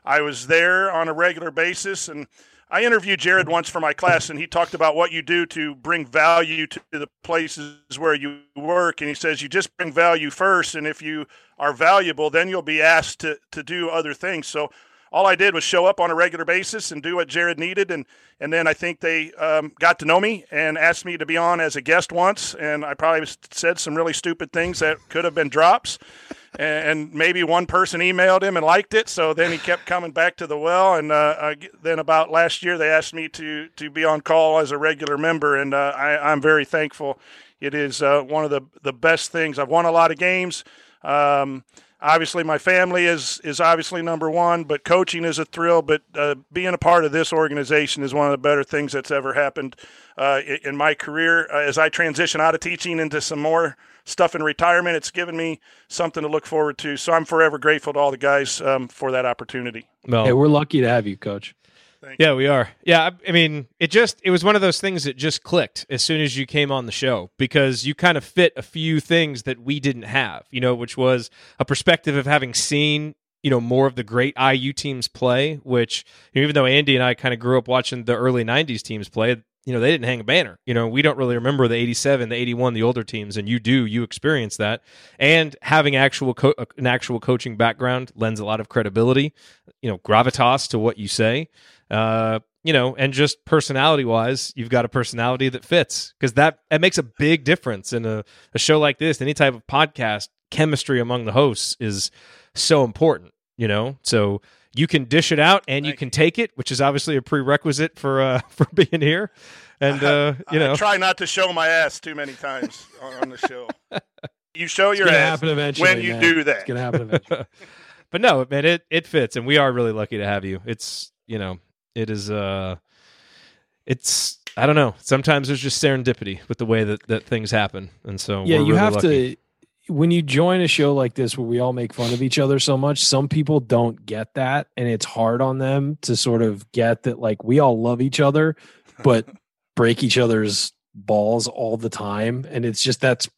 Speaker 7: I was there on a regular basis. And I interviewed Jerod once for my class, and he talked about what you do to bring value to the places where you work. And he says you just bring value first, and if you are valuable, then you'll be asked to to do other things. So all I did was show up on a regular basis and do what Jerod needed, and and then I think they um, got to know me and asked me to be on as a guest once, and I probably said some really stupid things that could have been drops, and maybe one person emailed him and liked it, so then he kept coming back to the well, and uh, I, then about last year they asked me to to be on call as a regular member, and uh, I, I'm very thankful. It is uh, one of the the best things. I've won a lot of games. Um, obviously my family is is obviously number one but coaching is a thrill but uh, being a part of this organization is one of the better things that's ever happened uh, in my career. Uh, as i transition out of teaching into some more stuff in retirement it's given me something to look forward to. So i'm forever grateful to all the guys um, for that opportunity.
Speaker 1: Well,
Speaker 8: Hey, we're lucky to have you, Coach.
Speaker 1: Yeah, we are. Yeah, I, I mean, it just it was one of those things that just clicked as soon as you came on the show because you kind of fit a few things that we didn't have, you know, which was a perspective of having seen you know more of the great IU teams play, which you know, even though Andy and I kind of grew up watching the early '90s teams play, you know they didn't hang a banner. You know we don't really remember the '87, the '81, the older teams, and you do. You experience that, and having actual co- uh, an actual coaching background lends a lot of credibility, you know, gravitas to what you say. Uh, you know, and just personality wise, you've got a personality that fits because that that makes a big difference in a, a show like this. Any type of podcast, chemistry among the hosts is so important. You know, so you can dish it out and you can take it, which is obviously a prerequisite for uh, [LAUGHS] for being here. And [LAUGHS] uh, you know,
Speaker 7: I try not to show my ass too many times on, on the show [LAUGHS] You show your ass
Speaker 8: happen eventually,
Speaker 7: when you
Speaker 8: man.
Speaker 7: do that.
Speaker 8: It's gonna happen eventually.
Speaker 1: but no, man, it it fits, and we are really lucky to have you. It's you know, it is uh, it's I don't know. Sometimes there's just serendipity with the way that that things happen, and so
Speaker 8: yeah,
Speaker 1: we're
Speaker 8: you
Speaker 1: really
Speaker 8: have
Speaker 1: lucky.
Speaker 8: to when you join a show like this where we all make fun of each other so much, some people don't get that and it's hard on them to sort of get that like we all love each other but [LAUGHS] break each other's balls all the time and it's just that's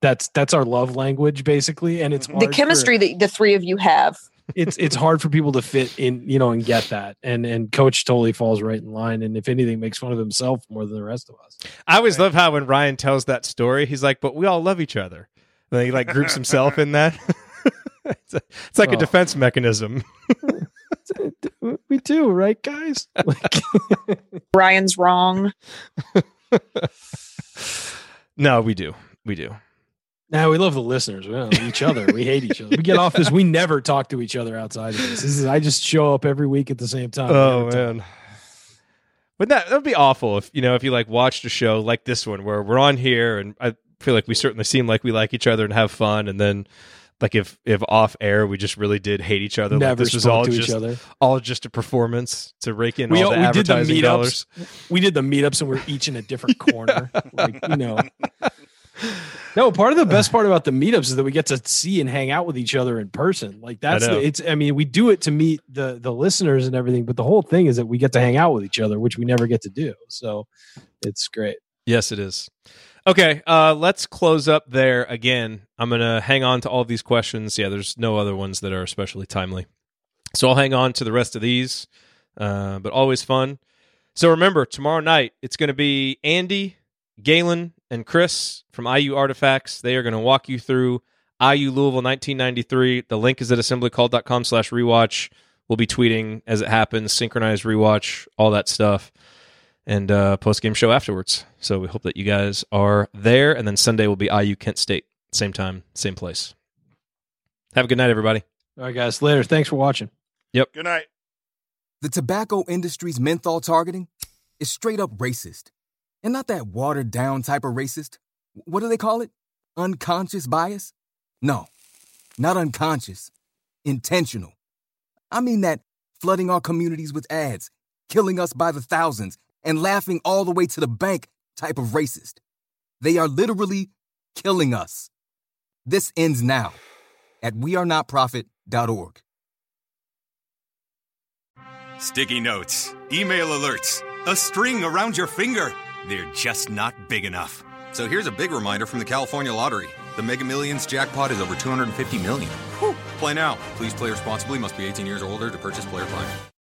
Speaker 8: that's that's our love language basically and it's
Speaker 17: the
Speaker 8: hard for-
Speaker 17: chemistry that the three of you have.
Speaker 8: It's it's hard for people to fit in, you know, and get that. And and coach totally falls right in line. And if anything, makes fun of himself more than the rest of us.
Speaker 1: I always love how when Ryan tells that story, he's like, "But we all love each other." And then he like groups himself in that. [LAUGHS] it's, a- it's like a
Speaker 8: Oh.
Speaker 1: defense mechanism. [LAUGHS] [LAUGHS]
Speaker 8: We do, right, guys?
Speaker 17: Like, Ryan's wrong.
Speaker 1: No, we do, we do.
Speaker 8: Now we love the listeners. We love each other. We hate each other. We get off this. We never talk to each other outside of this. This is I just show up every week at the same time.
Speaker 1: Oh
Speaker 8: never talk.
Speaker 1: man. But that that would be awful if you know if you like watched a show like this one where we're on here and I feel like we certainly seem like we like each other and have fun and then like if if off air we just really did hate each other like
Speaker 8: Never
Speaker 1: this was all
Speaker 8: to each other.
Speaker 1: all just a performance to rake in
Speaker 8: We,
Speaker 1: all the
Speaker 8: we did the
Speaker 1: advertising
Speaker 8: meetups.
Speaker 1: dollars.
Speaker 8: We did the meetups, and we're each in a different corner. [LAUGHS] like you know. [LAUGHS] No, part of the best part about the meetups is that we get to see and hang out with each other in person. Like that's
Speaker 1: know.
Speaker 8: the, it's. I mean, we do it to meet the the listeners and everything, but the whole thing is that we get to hang out with each other, which we never get to do. So it's great.
Speaker 1: Yes, it is. Okay, uh, let's close up there again. I'm gonna hang on to all these questions. Yeah, there's no other ones that are especially timely, so I'll hang on to the rest of these. Uh, but always fun. So remember, tomorrow night it's going to be Andy, Galen, and Chris from IU Artifacts. They are going to walk you through IU Louisville 1993. The link is at assemblycall.com slash rewatch. We'll be tweeting as it happens, synchronized rewatch, all that stuff and uh, post game show afterwards. So we hope that you guys are there. And then Sunday will be IU Kent State, same time, same place. Have a good night, everybody.
Speaker 8: All right, guys. Later. Thanks for watching.
Speaker 1: Yep.
Speaker 7: Good night.
Speaker 18: The tobacco industry's menthol targeting is straight up racist. And not that watered down type of racist. What do they call it? Unconscious bias? No, not unconscious. Intentional. I mean that flooding our communities with ads, killing us by the thousands, and laughing all the way to the bank type of racist. They are literally killing us. This ends now at wearenotprofit.org.
Speaker 12: Sticky notes, email alerts, a string around your finger. They're just not big enough.
Speaker 13: So here's a big reminder from the California Lottery. The Mega Millions jackpot is over 250 million. Whew. Play now. Please play responsibly. Must be 18 years or older to purchase player client.